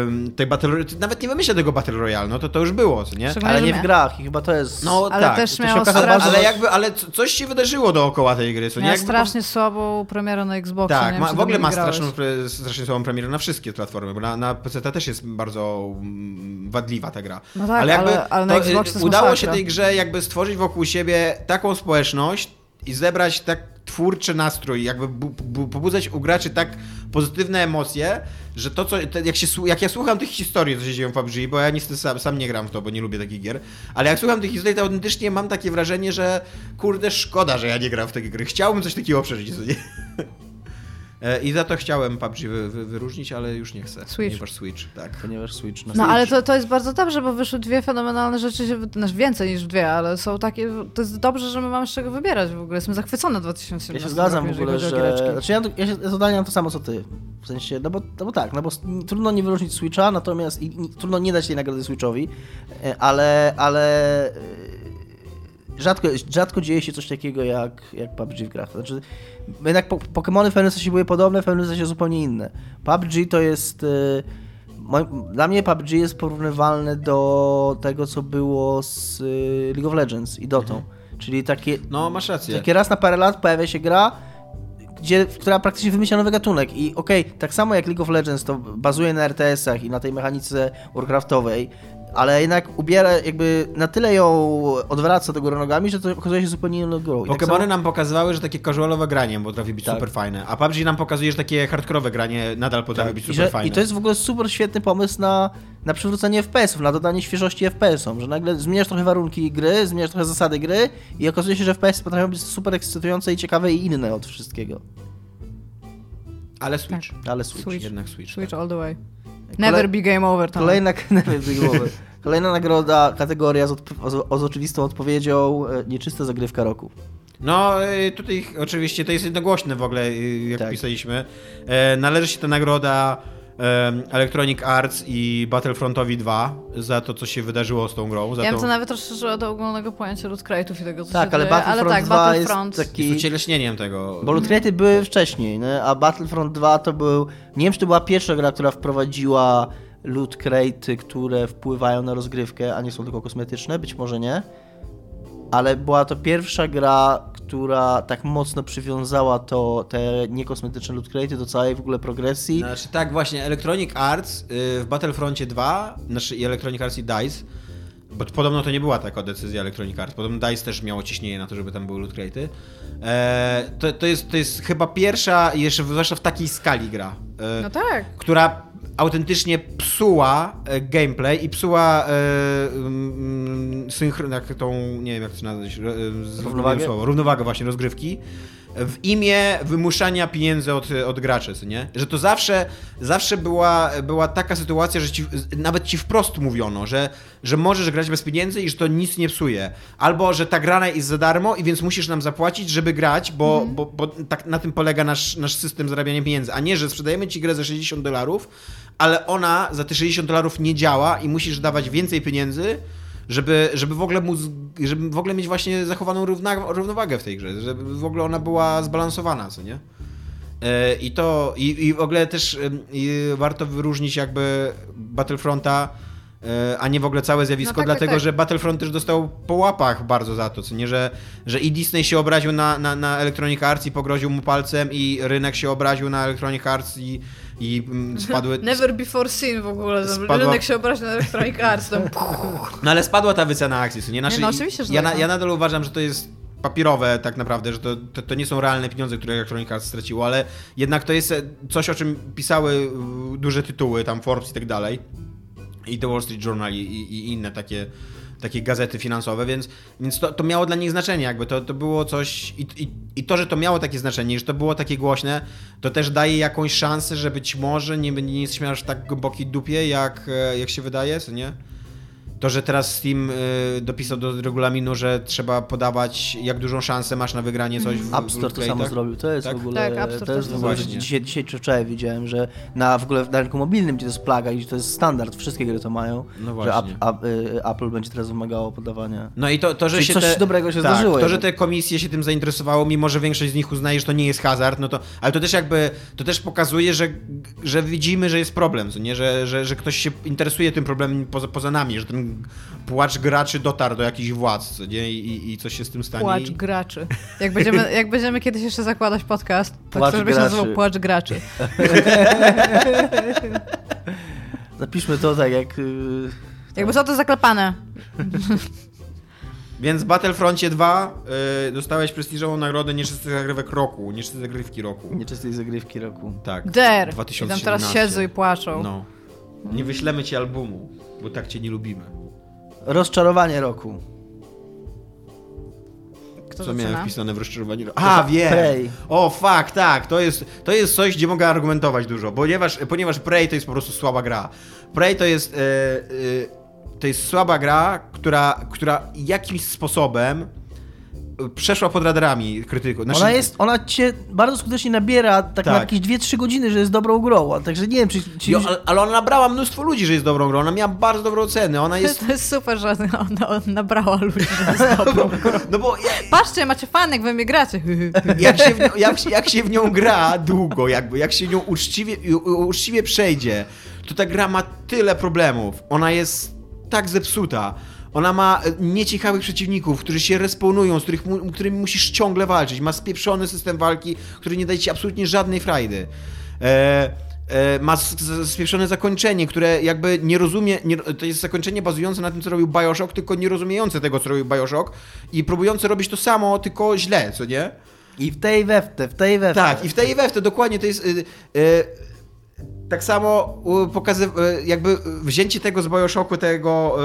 um, tej Battle nawet nie wymyśla tego Battle Royale, no to to już było, nie? Szczególnie, Ale nie w grach i chyba to jest... No Ale tak, też miało okazało, strasznie- ale jakby, ale coś się wydarzyło dookoła tej gry, co nie? Jakby po- strasznie słabą premierę na Xboxa. Tak, nie ma, w ogóle ma straszną, strasznie słabą premierę na wszystkie platformy, bo na, na PC też jest bardzo mm, wadliwa ta gra. No tak, ale jakby ale- ale na Xboxie y, udało masakra. się tej grze jakby stworzyć wokół siebie taką społeczność i zebrać tak twórczy nastrój, jakby bu, bu, pobudzać u graczy tak pozytywne emocje, że to, co, te, jak, się, jak ja słucham tych historii, co się dzieje w PUBG, bo ja niestety sam, sam nie gram w to, bo nie lubię takich gier, ale jak słucham tych historii, to autentycznie mam takie wrażenie, że kurde, szkoda, że ja nie gram w takie gry. Chciałbym coś takiego przeżyć, co nie? [laughs] E, I za to chciałem PUBG wy, wy, wyróżnić, ale już nie chcę. Switch. Ponieważ Switch, tak. Ponieważ Switch na No Switch. ale to, to jest bardzo dobrze, bo wyszły dwie fenomenalne rzeczy, znaczy więcej niż dwie, ale są takie, to jest dobrze, że my mamy z czego wybierać w ogóle. Jestem zachwycona 2017 Ja się zgadzam w rokiem, ogóle, że... Znaczy ja, ja się to samo co ty. W sensie, no bo, no bo tak, no bo trudno nie wyróżnić Switcha, natomiast i, i, trudno nie dać tej nagrody Switchowi, e, ale, ale e, rzadko, rzadko dzieje się coś takiego jak, jak PUBG w grach. Znaczy, jednak po, Pokémony w pewnym sensie były podobne, w pewnym sensie zupełnie inne. PUBG to jest... moim- Dla mnie PUBG jest porównywalne do tego, co było z e, League of Legends i Dotą. Czyli takie, No, masz rację. takie raz na parę lat pojawia się gra, gdzie, która praktycznie wymyśla nowy gatunek. I okej, tak samo jak League of Legends to bazuje na RTS-ach i na tej mechanice warcraftowej, ale jednak ubiera, jakby na tyle ją odwraca do góry nogami, że to okazuje się zupełnie inną grą. I tak Pokémony samo- nam pokazywały, że takie casualowe granie potrafi być Tak. super fajne, a PUBG nam pokazuje, że takie hardkorowe granie nadal potrafi być I, super że, fajne. I to jest w ogóle super świetny pomysł na, na przywrócenie FPS-ów, na dodanie świeżości FPS-om, że nagle zmieniasz trochę warunki gry, zmieniasz trochę zasady gry i okazuje się, że FPS potrafią być super ekscytujące i ciekawe i inne od wszystkiego. Ale Switch. Ale Switch. Switch. Jednak Switch. Switch tak. all the way. Never be game over. Tam. Kolejna, [laughs] Kolejna nagroda, kategoria z, odp- z, z oczywistą odpowiedzią, e, nieczysta zagrywka roku. No, y, tutaj oczywiście to jest jednogłośne w ogóle, y, jak Tak. pisaliśmy. E, Należy się ta nagroda Electronic Arts i Battlefrontowi 2 za to, co się wydarzyło z tą grą. Za Ja bym to nawet rozszerzyła do ogólnego pojęcia loot crate'ów i tego, co Tak, się ale dzieje. Battlefront ale tak, 2 jest Battlefront. taki- jest ucieleśnieniem tego. Bo loot crate'y były wcześniej, nie? a Battlefront 2 to był... Nie wiem, czy to była pierwsza gra, która wprowadziła loot crate'y, które wpływają na rozgrywkę, a nie są tylko kosmetyczne, być może nie. Ale była to pierwsza gra, która tak mocno przywiązała to, te niekosmetyczne loot crate'y do całej w ogóle progresji. Znaczy tak, właśnie, Electronic Arts y, w Battlefroncie 2, znaczy i Electronic Arts i DICE Bo podobno to nie była taka decyzja Electronic Arts. Podobno DICE też miało ciśnienie na to, żeby tam były loot crate'y. E, to, to, jest, to jest chyba pierwsza, jeszcze zwłaszcza w takiej skali gra, e, No tak. która autentycznie psuła e, gameplay i psuła e, synchron, jak tą, nie wiem jak to się nazwać, e, Równowagę? Słowo, równowagę właśnie rozgrywki w imię wymuszania pieniędzy od, od graczy, nie? Że to zawsze, zawsze była, była taka sytuacja, że ci, nawet ci wprost mówiono, że, że możesz grać bez pieniędzy i że to nic nie psuje. Albo, że ta grana jest za darmo i więc musisz nam zapłacić, żeby grać, bo, bo, bo tak na tym polega nasz, nasz system zarabiania pieniędzy. A nie, że sprzedajemy ci grę za 60 dolarów, ale ona za te 60 dolarów nie działa i musisz dawać więcej pieniędzy, żeby, żeby w ogóle móc, żeby w ogóle mieć właśnie zachowaną równa, równowagę w tej grze, żeby w ogóle ona była zbalansowana, co nie? E, I to, i, i w ogóle też warto wyróżnić jakby Battlefronta, e, a nie w ogóle całe zjawisko, No tak, tak, dlatego tak. że Battlefront też dostał po łapach bardzo za to, co nie, że, że i Disney się obraził na, na, na Electronic Arts i pogroził mu palcem i rynek się obraził na Electronic Arts i, i mm, [laughs] spadły... Never before seen w ogóle. Spadła- Rynek się obraził na Electronic Arts. Tam, [laughs] No ale spadła ta wycena akcji, nie? Znaczy, Nie, no oczywiście, że ja, tak, na, no. ja nadal uważam, że to jest papierowe tak naprawdę, że to, to, to nie są realne pieniądze, które Electronic Arts straciło, ale jednak to jest e, coś, o czym pisały y, duże tytuły, tam Forbes i tak dalej, i The Wall Street Journal i, i, i inne takie takie gazety finansowe, więc, więc to, to miało dla nich znaczenie, jakby to, to było coś i, i, i to, że to miało takie znaczenie, że to było takie głośne, to też daje jakąś szansę, że być może nie, nie jesteśmy aż tak głębokiej dupie, jak, e, jak się wydaje, co nie? To, że teraz Steam y, dopisał do regulaminu, że trzeba podawać, jak dużą szansę masz na wygranie coś w App Store to samo zrobił. To jest Tak? w ogóle. Tak, App Store to jest też w ogóle dzisiaj, dzisiaj czy wczoraj widziałem, że na w ogóle na rynku mobilnym, gdzie to jest plaga, gdzie to jest standard, wszystkie gry to mają, No że y, Apple będzie teraz wymagało podawania. No i to, to że Czyli się coś te, dobrego się tak, zdarzyło To, że te komisje się tym zainteresowało, mimo że większość z nich uznaje, że to nie jest hazard, no to, ale to też jakby, to też pokazuje, że, że widzimy, że jest problem, nie? Że, że, że ktoś się interesuje tym problemem poza, poza nami, że ten płacz graczy dotarł do jakichś władz, co nie? I, i, i coś się z tym stanie. Płacz I- graczy. Jak będziemy, [laughs] jak będziemy kiedyś jeszcze zakładać podcast, to Płacz chcę, żebyś graczy. nazywał Płacz graczy. [laughs] Zapiszmy to tak jak... y, Jakby co to zaklepane. [laughs] Więc w Battlefroncie 2 y, dostałeś prestiżową nagrodę nieczystych zagrywek roku, nieczyste zagrywki roku. Nieczystej zagrywki roku. Tak. Der. I 2017. tam teraz siedzą i płaczą. No. Nie wyślemy ci albumu, bo tak cię nie lubimy. Rozczarowanie roku. Kto Co miałem wpisane w rozczarowaniu? A, wiem! Prey. O, fuck, tak, to jest, to jest coś, gdzie mogę argumentować dużo, ponieważ, ponieważ Prey to jest po prostu słaba gra. Prey to jest, e, e, to jest słaba gra, która, która jakimś sposobem przeszła pod radarami krytyków. Znaczy, Ona jest, ona cię bardzo skutecznie nabiera tak, na Tak. jakieś 2-3 godziny, że jest dobrą grą, a także nie wiem, czy... czy Jo, ale, ona nabrała mnóstwo ludzi, że jest dobrą grą. Ona miała bardzo dobrą cenę. Ona jest. [laughs] To jest super, że ona, ona nabrała ludzi, że jest [laughs] dobrą. No bo ja, Patrzcie, macie fanek, wy mnie gracie. [laughs] jak, się w nią, jak, jak się w nią gra długo, jakby, jak się nią uczciwie, uczciwie przejdzie, to ta gra ma tyle problemów. Ona jest tak zepsuta. Ona ma e, nieciekawych przeciwników, którzy się respawnują, z których, mu- którymi musisz ciągle walczyć. Ma spieprzony system walki, który nie daje ci absolutnie żadnej frajdy. E, e, ma spieprzone zakończenie, które jakby nie rozumie, nie, to jest zakończenie bazujące na tym, co robił Bioshock, tylko nie rozumiejące tego, co robił Bioshock i próbujące robić to samo, tylko źle, co nie? I w tej we w te, w tej we w te. Tak, i w tej i we w te dokładnie to jest. Y, y, tak samo pokazy, y, jakby wzięcie tego z Bioshocku, tego,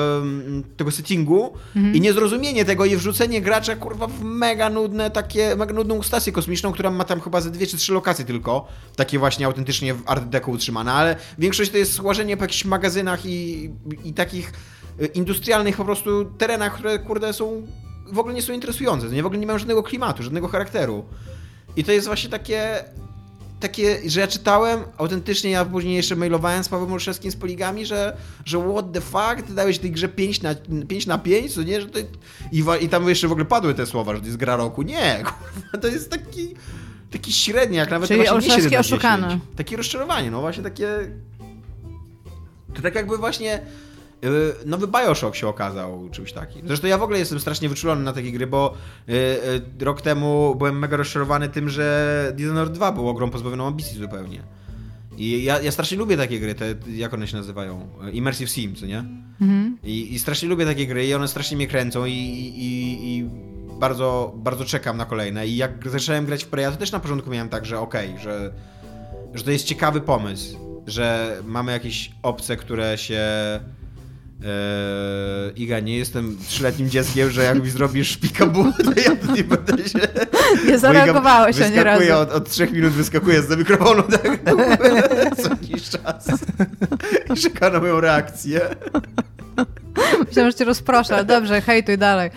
tego settingu i niezrozumienie tego i wrzucenie gracza kurwa w mega nudne takie, mega nudną stację kosmiczną, która ma tam chyba ze dwie czy trzy lokacje tylko, takie właśnie autentycznie w Art Deco utrzymane, ale większość to jest łażenie po jakichś magazynach i, i takich y, industrialnych po prostu terenach, które kurde są w ogóle nie są interesujące, nie w ogóle nie mają żadnego klimatu, żadnego charakteru. I to jest właśnie takie, takie, że ja czytałem, autentycznie ja później jeszcze mailowałem z Pawłem Olszewskim z Poligami, że, że what the fuck, ty dałeś tej grze 5 na, 5 na 5, co nie, że to, i, i tam jeszcze w ogóle padły te słowa, że to jest gra roku. Nie, [laughs] kurwa, to jest taki, taki średniak, nawet Czyli właśnie nie Olszewski 7 na 10. oszukany. Takie rozczarowanie, no właśnie takie... To tak jakby właśnie nowy Bioshock się okazał czymś takim. Zresztą ja w ogóle jestem strasznie wyczulony na takie gry, bo y, y, rok temu byłem mega rozczarowany tym, że Dishonored 2 było grą pozbawioną ambicji zupełnie. I ja, ja strasznie lubię takie gry, te, jak one się nazywają? Immersive Sim, co nie? I, I strasznie lubię takie gry i one strasznie mnie kręcą i, i, i bardzo, bardzo czekam na kolejne. I jak zacząłem grać w Preya, to też na początku miałem tak, że okej, że, że to jest ciekawy pomysł, że mamy jakieś obce, które się... Eee, Iga, nie jestem trzyletnim dzieckiem, że jak mi zrobisz pikabu, [laughs] to ja nie będę się... Nie zareagowałeś ani razu. Od, od trzech minut, wyskakuje z mikrofonu tak, [laughs] co jakiś czas. I czeka na moją reakcję. Myślałem, że cię rozproszę, ale dobrze, hejtuj dalej.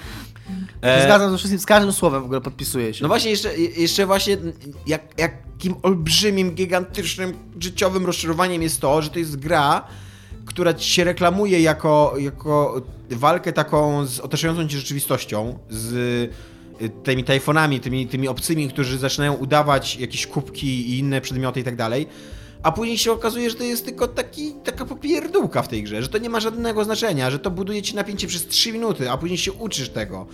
E, Zgadzam się z wszystkim, z każdym słowem w ogóle podpisuję się. No właśnie, jeszcze, jeszcze właśnie jak, jakim olbrzymim, gigantycznym, życiowym rozczarowaniem jest to, że to jest gra, która ci się reklamuje jako, jako walkę taką z otaczającą cię rzeczywistością, z y, tymi tajfonami, tymi, tymi obcymi, którzy zaczynają udawać jakieś kubki i inne przedmioty i tak dalej. A później się okazuje, że to jest tylko taki, taka popierdółka w tej grze, że to nie ma żadnego znaczenia, że to buduje ci napięcie przez 3 minuty, a później się uczysz tego.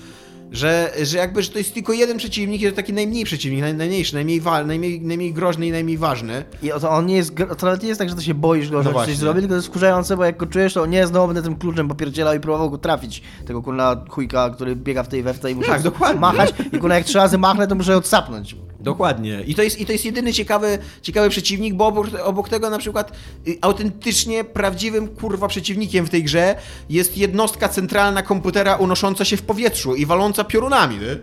Że, że jakby że to jest tylko jeden przeciwnik i to taki najmniej przeciwnik, naj, najmniejszy, najmniej, wal, najmniej, najmniej groźny i najmniej ważny. I to on nie jest, to nawet nie jest tak, że to się boisz go, że właśnie. coś zrobi, tylko to jest bo jak go czujesz, to nie znowu będę tym kluczem popierdzielał i próbował go trafić. Tego kurna chujka, który biega w tej we w tej muszę Tak, dokładnie. machać i kurna jak trzy razy machnę, to muszę odsapnąć. Dokładnie. I to jest, i to jest jedyny ciekawy, ciekawy przeciwnik, bo obok, obok tego na przykład y, autentycznie prawdziwym kurwa przeciwnikiem w tej grze jest jednostka centralna komputera unosząca się w powietrzu i waląca piorunami, nie?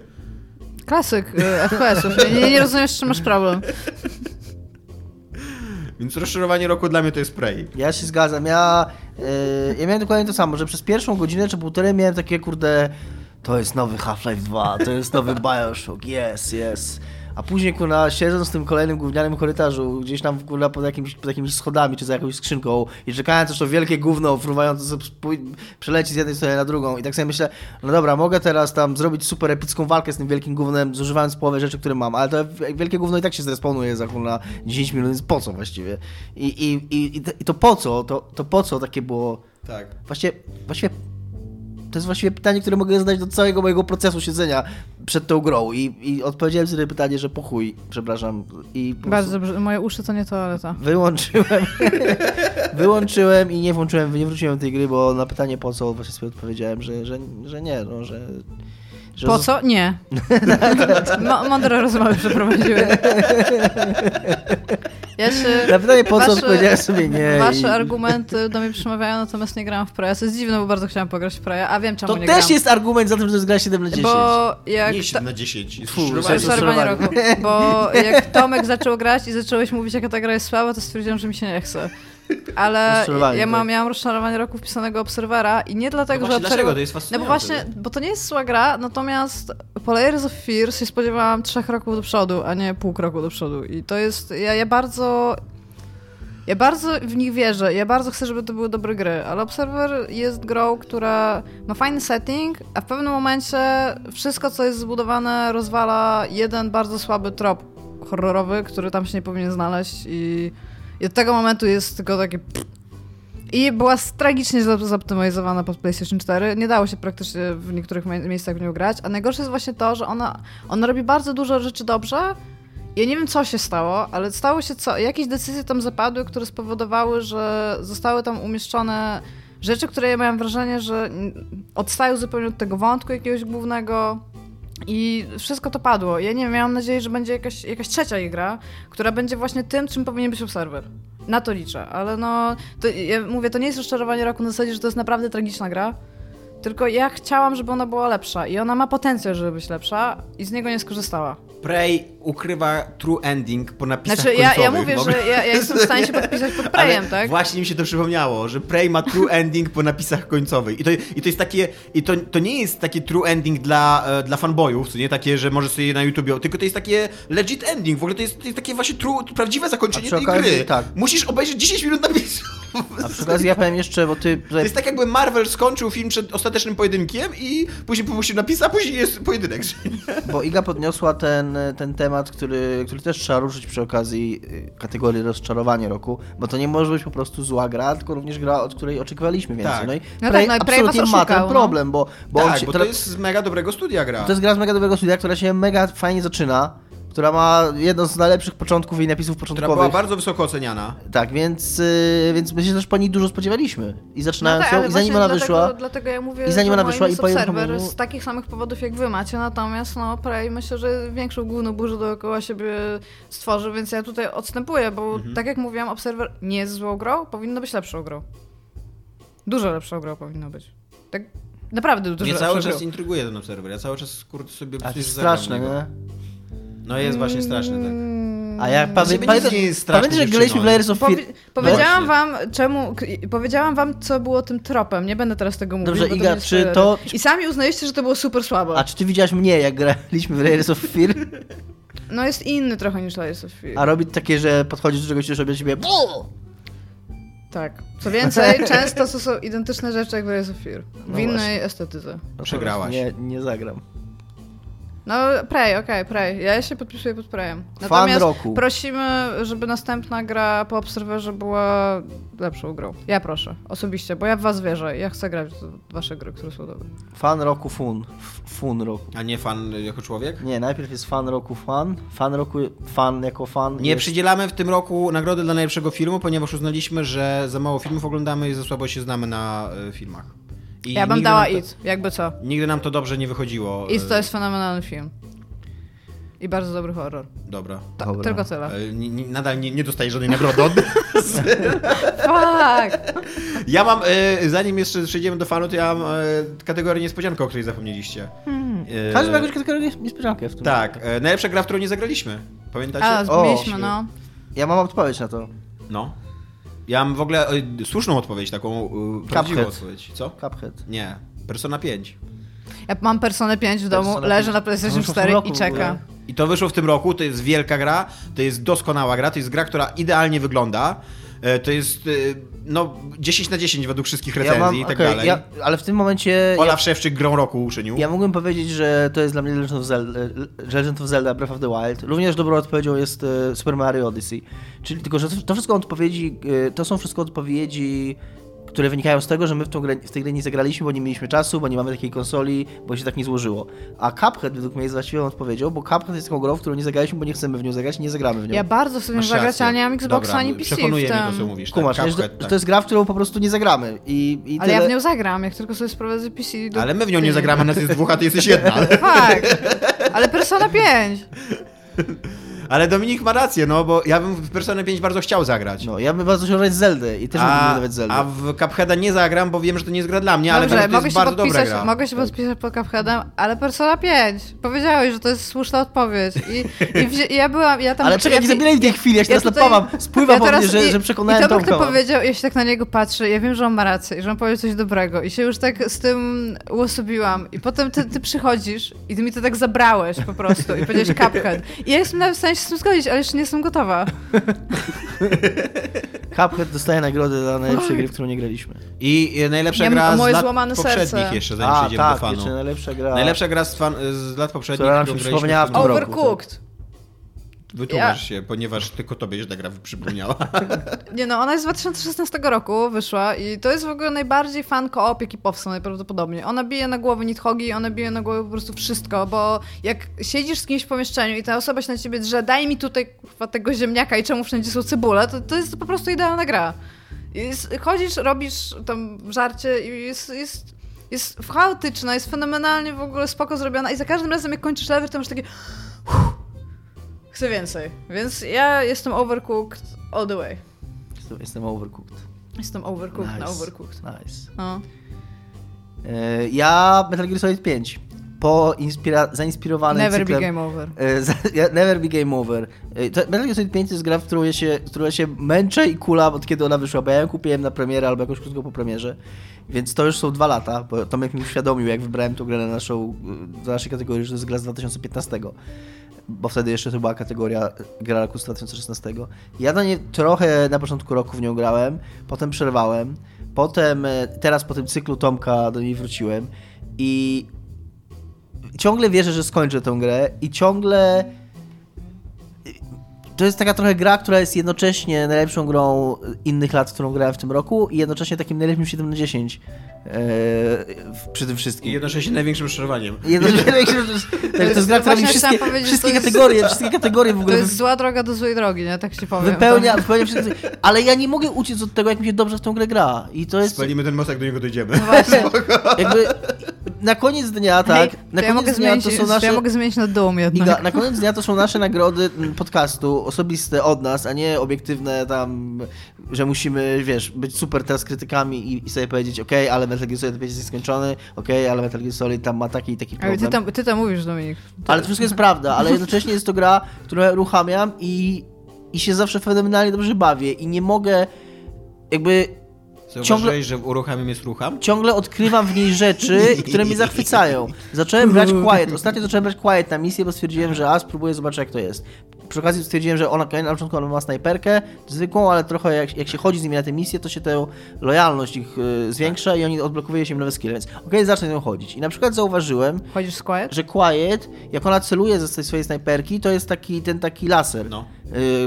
Klasyk y, FPS-ów. Nie, nie rozumiesz, z czym masz problem. [laughs] Więc rozczarowanie roku dla mnie to jest Prey. Ja się zgadzam. Ja, yy, ja miałem dokładnie to samo, że przez pierwszą godzinę czy półtorej miałem takie kurde. To jest nowy Half-Life 2, to jest nowy Bioshock, yes, yes. A później, kurna, siedząc w tym kolejnym gównianym korytarzu, gdzieś tam, kurna, pod, jakimś, pod jakimiś schodami, czy za jakąś skrzynką i czekając, aż to wielkie gówno fruwające przeleci z jednej strony na drugą i tak sobie myślę, no dobra, mogę teraz tam zrobić super epicką walkę z tym wielkim gównem, zużywając połowę rzeczy, które mam, ale to wielkie gówno i tak się zrespawnuje za, kurna, 10 minut, więc po co właściwie? I, i, i, i to po co? To, to po co takie było... Tak. Właściwie, właściwie to jest właściwie pytanie, które mogę zadać do całego mojego procesu siedzenia przed tą grą i, i odpowiedziałem sobie pytanie, że po chuj, przepraszam. I Bardzo dobrze. Moje uszy to nie toaleta. Wyłączyłem, [laughs] wyłączyłem i nie włączyłem, nie wróciłem do tej gry, bo na pytanie po co właśnie sobie odpowiedziałem, że, że, że nie, no, że... że Po co? Nie. [laughs] Mądre rozmowy przeprowadziły. [laughs] Ja się... Na pytanie po co wasze- odpowiedziałem sobie nie. i- Wasze argumenty do mnie przemawiają, natomiast nie grałam w Preya. To jest dziwne, bo bardzo chciałam pograć w Preya, a wiem czemu To nie też gram. jest argument za tym, że to jest gra 7 na 10. Bo jak... Nie ta- 7 na 10. Jest Fu, rozczarowanie. to Sorbowanie rozczarowanie. roku. Bo [laughs] jak Tomek zaczął grać i zacząłeś mówić, jaka ta gra jest słaba, to stwierdziłam, że mi się nie chce. Ale ja mam, tak. miałam rozczarowanie roku wpisanego obserwera i nie dlatego, No że właśnie, dlaczego? obserwer... To jest No bo fascynujące. właśnie, bo to nie jest zła gra, natomiast po Layers of Fear się spodziewałam trzech kroków do przodu, a nie pół kroku do przodu. I to jest, ja, ja bardzo... Ja bardzo w nich wierzę, ja bardzo chcę, żeby to były dobre gry, ale Observer jest grą, która ma fajny setting, a w pewnym momencie wszystko, co jest zbudowane, rozwala jeden bardzo słaby trop horrorowy, który tam się nie powinien znaleźć i, i od tego momentu jest tylko takie... I była tragicznie zoptymalizowana pod PlayStation 4. Nie dało się praktycznie w niektórych mie- miejscach w nią grać. A najgorsze jest właśnie to, że ona, ona robi bardzo dużo rzeczy dobrze. Ja nie wiem, co się stało, ale stało się co. Jakieś decyzje tam zapadły, które spowodowały, że zostały tam umieszczone rzeczy, które ja miałam wrażenie, że odstają zupełnie od tego wątku jakiegoś głównego. I wszystko to padło. Ja nie wiem, miałam nadzieję, że będzie jakaś, jakaś trzecia gra, która będzie właśnie tym, czym powinien być Observer. Na to liczę, ale no, to, ja mówię, to nie jest rozczarowanie roku na zasadzie, że to jest naprawdę tragiczna gra, tylko ja chciałam, żeby ona była lepsza i ona ma potencjał, żeby być lepsza i z niego nie skorzystała. Prey ukrywa true ending po napisach Znaczy, ja, ja mówię, Mogę- że ja, ja jestem w stanie się [laughs] podpisać pod Preyem, tak? Właśnie mi się to przypomniało, że Prey ma true [laughs] ending po napisach końcowych. I to, i to jest takie. I to, to nie jest takie true ending dla, e, dla fanboyów, co nie takie, że możesz sobie na YouTubie, tylko to jest takie legit ending. W ogóle to jest, to jest takie właśnie true, prawdziwe zakończenie tej okazji, gry. tak. Musisz obejrzeć 10 minut napisów. A przy okazji ja powiem jeszcze, bo ty... To jest tak, jakby Marvel skończył film przed ostatecznym pojedynkiem i później puścił napis, a później jest pojedynek. Bo Iga podniosła ten, ten temat, który, który też trzeba ruszyć przy okazji y, kategorii rozczarowanie roku, bo to nie może być po prostu zła gra, tylko również gra, od której oczekiwaliśmy więcej. Tak. No i No Prey tak, no i absolutnie ma oszukał, ten no. problem, bo, bo on tak, się, bo teraz- to jest z mega dobrego studia gra. to jest gra z mega dobrego studia, która się mega fajnie zaczyna, która ma jedno z najlepszych początków i napisów Która początkowych. była bardzo wysoko oceniana. Tak, więc, y, więc my się też po niej dużo spodziewaliśmy. I zaczynając tak, ją, i zanim ona dlatego, wyszła... Dlatego ja mówię, i zanim ona wyszła jest i po Observer uruchomieniu- z takich samych powodów jak wy macie, natomiast no Prey myślę, że większą główną burzę dookoła siebie stworzy, więc ja tutaj odstępuję, bo Mhm. tak jak mówiłam, Observer nie jest złą grą, powinno być lepszą grą. Dużo lepszą grą powinno być. Tak naprawdę dużo Mnie cały grą. czas intryguje ten obserwer. Ja cały czas kurde sobie A to jest straszne, nie? No jest właśnie straszny, tak. Mm, A jak pamię- nic nie jest straszne, pamiętasz jak dziewczyno. graliśmy w Layers of Fear? Powi- powiedziałam właśnie. wam, czemu. Powiedziałam wam, co było tym tropem. Nie będę teraz tego mówić. Dobrze, to Iga, będzie czy to- I sami uznaliście, że to było super słabe. A czy ty widziałaś mnie, jak graliśmy w Layers of Fear? No jest inny trochę niż Layers of Fear. A robi takie, że podchodzisz do czegoś i robi ciebie Tak. Co więcej, [laughs] często to są identyczne rzeczy jak w Layers of Fear. W No innej właśnie. estetyce. No, Przegrałaś. Nie, nie zagram. No, Prey, okej, Prey. Ja się podpisuję pod Preyem. Natomiast roku. prosimy, żeby następna gra po Obserwerze była lepszą grą. Ja proszę, osobiście, bo ja w was wierzę. Ja chcę grać w wasze gry, które są dobre. Fan roku fun. F- Fun roku. A nie fan jako człowiek? Nie, najpierw jest fan roku fan. Fan roku fan jako fan. Nie jest... przydzielamy w tym roku nagrody dla najlepszego filmu, ponieważ uznaliśmy, że za mało filmów oglądamy i za słabo się znamy na y, filmach. I Ja bym dała to- It, jakby co. Nigdy nam to dobrze nie wychodziło. It to y, jest fenomenalny film. I bardzo dobry horror. Dobra. Ta, Dobra. tylko tyle. Ni- ni- Nadal nie, nie dostaję żadnej nagrody od [laughs] Fuck! Ja mam, y, zanim jeszcze przejdziemy do fanu, to ja mam y, kategorię niespodziankę, o której zapomnieliście. Y, Każdy ma jakąś kategorię niespodziankę w tym. Tak, y, najlepsza gra, w którą nie zagraliśmy. Pamiętacie? A, O, zbiliśmy, no. Ja mam odpowiedź na to. No. Ja mam w ogóle y, słuszną odpowiedź, taką y, prawdziwą Cuphead. odpowiedź. Co? Cuphead. Nie. Persona 5. Ja mam Personę 5 w domu, Persona leży 5. na PlayStation No, to w 4 roku i czeka. I to wyszło w tym roku, to jest wielka gra, to jest doskonała gra, to jest gra, która idealnie wygląda. E, To jest y, no 10 na 10 według wszystkich recenzji Ja mam, i tak okej, dalej. ja, ale w tym momencie... Olaf Szewczyk grą roku uczynił. Ja mógłbym powiedzieć, że to jest dla mnie Legend of Zelda, Legend of Zelda Breath of the Wild. Również dobrą odpowiedzią jest e, Super Mario Odyssey. Czyli tylko, że to wszystko odpowiedzi, e, to są wszystko odpowiedzi, które wynikają z tego, że my w, tą grę, w tej grę nie zagraliśmy, bo nie mieliśmy czasu, bo nie mamy takiej konsoli, bo się tak nie złożyło. A Cuphead według mnie jest właściwą odpowiedzią, bo Cuphead jest taką grą, w którą nie zagraliśmy, bo nie chcemy w nią zagrać i nie zagramy w nią. Ja bardzo chcę w nią zagrać, ale nie mam Xboxa Dobra, ani PC Przekonuje w mnie to, co tym. mówisz. Kumasz, tak, że, Cuphead, to, tak. to jest gra, w którą po prostu nie zagramy. I, i Ale ja tyle- w nią zagram, jak tylko sobie sprowadzę PC do... Ale my w nią nie zagramy, nas jest dwóch, a ty jesteś jedna. Ale, [laughs] Tak, ale Persona 5. [laughs] ale Dominik ma rację, no bo ja bym w Persona 5 bardzo chciał zagrać. No, ja bym bardzo chciał grać Zeldę i też bym a, nawet Zeldę. a w Cupheada nie zagram, bo wiem, że to nie jest gra dla mnie, ale Dobrze, że to mogę jest się, bardzo dobra podpisać, gra. mogę się podpisać pod Cupheadem, ale Persona 5. Powiedziałeś, że to jest słuszna odpowiedź. I, i, wzi- i ja byłam, ja tam... Ale czekaj, ja, nie zabieraj w tej chwili, ja się teraz tutaj- napawam. Spływa po mnie, teraz- że, że przekonałem I to Tomka. powiedział, ja się tak na niego patrzę, ja wiem, że on ma rację i że on powie coś dobrego i się już tak z tym uosobiłam i potem ty, ty przychodzisz i ty mi to tak zabrałeś po prostu i powiedziałeś Cuphead. I ja jestem nawet w stanie się z tym zgodzić, ale jeszcze nie jestem gotowa. [laughs] Cuphead dostaje nagrodę za najlepszej gry, w którą nie graliśmy. I e, najlepsza Ja gra z moje lat złamane poprzednich serce. jeszcze, zanim A, przejdziemy tak, do fanu. jeszcze najlepsza gra. Najlepsza gra z, fan, z lat poprzednich, Która nam którą się graliśmy przypomniała w tym roku. Overcooked. Wytłumacz Ja- się, ponieważ tylko tobie się ta gra przypomniała. [laughs] Nie no, ona jest z 2016 roku, wyszła i to jest w ogóle najbardziej fan koop, jaki powstał najprawdopodobniej. Ona bije na głowę Nidhogi, ona bije na głowę po prostu wszystko, bo jak siedzisz z kimś w pomieszczeniu i ta osoba się na ciebie drze, daj mi tutaj tego ziemniaka i czemu wszędzie są cebule, to, to jest po prostu idealna gra. Jest, chodzisz, robisz tam żarcie i jest... jest jest chaotyczna, jest fenomenalnie w ogóle spoko zrobiona i za każdym razem jak kończysz level, to masz takie [gasps] chcę więcej. Więc ja jestem overcooked all the way. Jestem, jestem overcooked. Jestem overcooked na Nice. overcooked. Nice. No. E, ja Metal Gear Solid 5. Po inspira- zainspirowany Never cyklem... be game over. E, Never be game over. E, To Metal Gear Solid 5 to jest gra, w którą ja się, w którą ja się męczę i kulam od kiedy ona wyszła, bo ja ją kupiłem na premierę albo jakoś krótko po premierze. Więc to już są dwa lata, bo Tomek mi uświadomił, jak wybrałem tą grę na naszą, do naszej kategorii, że to jest gra z 2015. Bo wtedy jeszcze to była kategoria gra roku z 2016. Ja na nie trochę na początku roku w nią grałem, potem przerwałem, potem, e, teraz po tym cyklu Tomka do niej wróciłem i ciągle wierzę, że skończę tę grę i ciągle to jest taka trochę gra, która jest jednocześnie najlepszą grą innych lat, którą grałem w tym roku i jednocześnie takim najlepszym 7 na 10 e, przy tym wszystkim. I jednocześnie największym rozczarowaniem. Jednocześnie [laughs] największym- tak, to jest gra, która mi wszystkie, wszystkie to jest- kategorie, wszystkie kategorie w To ogóle jest zła droga do złej drogi, nie? Tak ci powiem. wypełnia, wypełnia wszystkie, ale ja nie mogę uciec od tego, jak mi się dobrze w tą grę gra i to jest Spalimy ten most, jak do niego dojdziemy. No właśnie. jakby na koniec dnia, tak, Hej, na ja koniec mogę dnia zmienić, to są nasze... ja mogę zmienić na dom jednak. Iga, na koniec dnia to są nasze nagrody mm, podcastu, osobiste od nas, a nie obiektywne tam, że musimy, wiesz, być super teraz krytykami i, i sobie powiedzieć, okej, ale Metal Gear Solid 5 jest nieskończony, okej, ale Metal Gear Solid tam ma taki i taki Ale problem. ty, tam, ty to mówisz, Dominik. Ale to wszystko jest prawda, ale jednocześnie jest to gra, którą uruchamiam i, i się zawsze fenomenalnie dobrze bawię i nie mogę jakby Zauważyłeś, że uruchamiam jest rucham? ciągle odkrywam w niej rzeczy, [laughs] które mnie zachwycają. Zacząłem grać Quiet. Ostatnio zacząłem grać Quiet na misję, bo stwierdziłem, że a, spróbuję zobaczyć jak to jest. Przy okazji stwierdziłem, że ona na początku ona ma snajperkę zwykłą, ale trochę jak, jak się chodzi z nimi na tę misję, to się tę lojalność ich y, zwiększa i oni odblokowuje się im nowe skille, więc okej, zacznę z nią chodzić. I na przykład zauważyłem, Chodzisz z Quiet? że Quiet, jak ona celuje ze tej swojej snajperki, to jest taki ten taki laser, No.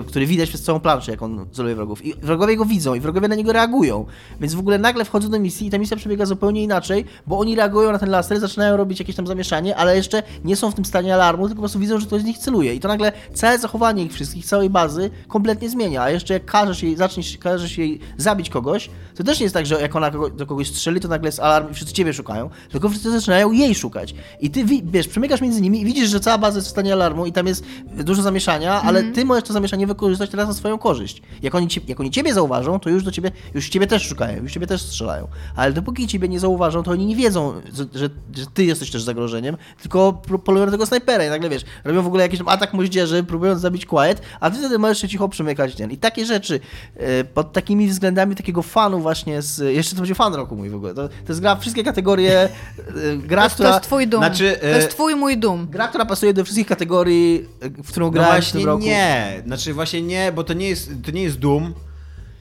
y, który widać przez całą planszę, jak on celuje wrogów. I wrogowie go widzą i wrogowie na niego reagują. Więc w ogóle nagle wchodzą do misji i ta misja przebiega zupełnie inaczej, bo oni reagują na ten laser, zaczynają robić jakieś tam zamieszanie, ale jeszcze nie są w tym stanie alarmu, tylko po prostu widzą, że ktoś z nich celuje. I to nagle całe zachowanie ich wszystkich, całej bazy kompletnie zmienia. A jeszcze jak każesz jej, zaczniesz, każesz jej zabić kogoś, to też nie jest tak, że jak ona kogo, do kogoś strzeli, to nagle jest alarm i wszyscy ciebie szukają, tylko wszyscy zaczynają jej szukać. I ty, wi- wiesz, przemykasz między nimi i widzisz, że cała baza jest w stanie alarmu i tam jest dużo zamieszania, ale ty możesz to zamieszanie wykorzystać teraz na swoją korzyść. Jak oni, ci, jak oni ciebie zauważą, to już do ciebie, już ciebie też szukają, już ciebie też strzelają. Ale dopóki ciebie nie zauważą, to oni nie wiedzą, że, że, że ty jesteś też zagrożeniem, tylko polują tego snajpera i nagle, wiesz, robią w ogóle jakiś tam atak moździerzy, próbując zabić Quiet, a ty wtedy możesz się cicho przemykać ten. I takie rzeczy, e, pod takimi względami takiego fanu właśnie z, jeszcze to będzie fan roku mój w ogóle, to, to jest gra w wszystkie kategorie, e, To gra, to która... jest twój dum. Znaczy, to jest e, twój mój dum. Gra, która pasuje do wszystkich kategorii, e, w którą No grałem w tym roku. nie. Znaczy właśnie nie, bo to nie jest, to nie jest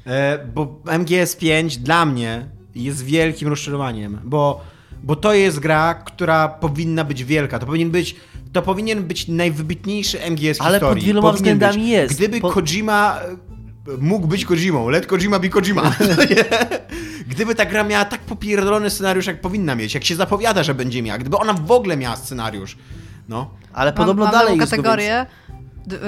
e, bo MGS5 dla mnie jest wielkim rozczarowaniem, bo, bo to jest gra, która powinna być wielka. To powinien być to powinien być najwybitniejszy MGS w Ale pod historii. wieloma Powinien względami być. jest. Gdyby Po- Kojima e, mógł być Kojimą, let Kojima be Kojima. [laughs] [laughs] Gdyby ta gra miała tak popierdolony scenariusz, jak powinna mieć, jak się zapowiada, że będzie miała, gdyby ona w ogóle miała scenariusz, no. Ale Mam, podobno mam dalej jest go kategorię.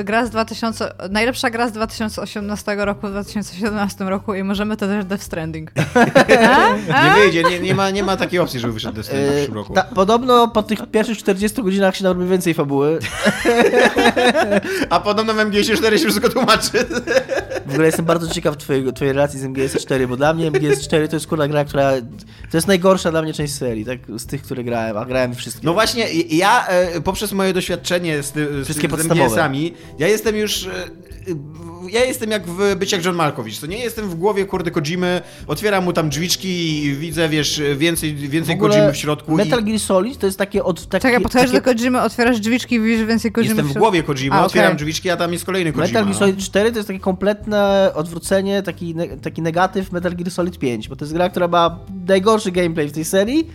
Gra z 2000, najlepsza gra z 2018 roku w 2017 roku i możemy to też Death Stranding. [laughs] A? Nie wyjdzie, nie, nie, ma, nie ma takiej opcji, żeby wyszedł Destiny w Yy, przyszłym roku. ta, podobno po tych pierwszych 40 godzinach się narobi więcej fabuły. [laughs] A podobno w MGS4 się wszystko tłumaczy. W ogóle jestem bardzo ciekaw twojego, twojej relacji z MGS4, bo dla mnie MGS4 to jest kurna gra, która... To jest najgorsza dla mnie część serii, tak? Z tych, które grałem, a grałem wszystkie. No właśnie, ja e, poprzez moje doświadczenie z, z, Wszystkie z podstawowe. MGS-ami, ja jestem już... e, e, Ja jestem jak w być jak John Malkowicz, to nie jestem w głowie kurde Kojimy, otwieram mu tam drzwiczki i widzę, wiesz, więcej, więcej w Kojimy w środku Metal i Gear Solid to jest takie od... Takie, Czekaj, podchodzisz takie... do Kojimy, otwierasz drzwiczki i widzisz więcej Kojimy jestem w środku? głowie Kojimy, A, otwieram drzwiczki, a tam jest kolejny Kojima. Metal Gear no. Solid 4 to jest takie kompletne odwrócenie, taki, ne taki negatyw Metal Gear Solid 5, bo to jest gra, która ma najgorszy gameplay w tej serii,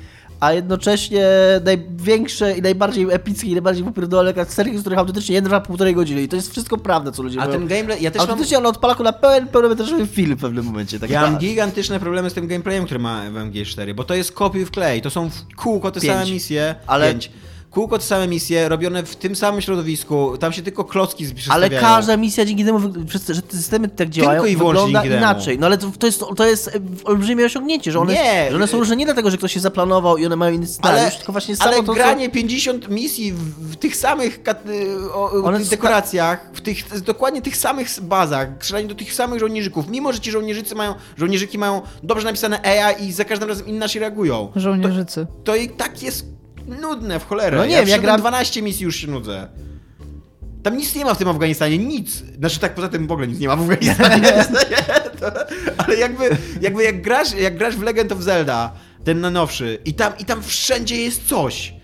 a jednocześnie największe i najbardziej epickie i najbardziej popierdolone serii, z których autentycznie jedna półtorej godziny i to jest wszystko prawda, co ludzie A mówią. ten gameplay, ja też mam... Autentycznie on odpala na pełen, pełnometrażowy film w pewnym momencie. Tak Ja mam gigantyczne problemy z tym gameplayem, który ma w MG4, bo to jest kopiuj w klej, to są w kółko te Pięć. same misje, Ale- pięć. Kółko te same misje, robione w tym samym środowisku, tam się tylko klocki Ale przedstawiają. każda misja dzięki temu, że te systemy tak działają, i wyłącznie wygląda inaczej. No ale to, to, jest, to jest e, olbrzymie osiągnięcie, że one, Nie. że one są różne nie dlatego, że ktoś się zaplanował i one mają inny scenariusz, ale, tylko właśnie ale samo to, co- granie 50 misji w, w tych samych kat, y, o, o, One tych sta- dekoracjach, w tych dokładnie tych samych bazach, strzelanie do tych samych żołnierzyków, mimo że ci żołnierzycy mają, żołnierzyki mają dobrze napisane AI i za każdym razem inaczej reagują. Żołnierzycy. To i tak jest nudne w cholerę. No nie ja wiem, ja gram- 12 misji już się nudzę. Tam nic nie ma w tym Afganistanie, nic. Znaczy tak poza tym w ogóle nic nie ma w Afganistanie. to, [laughs] [laughs] ale jakby, jakby jak, grasz, jak grasz w Legend of Zelda, ten najnowszy, i tam, i tam wszędzie jest coś.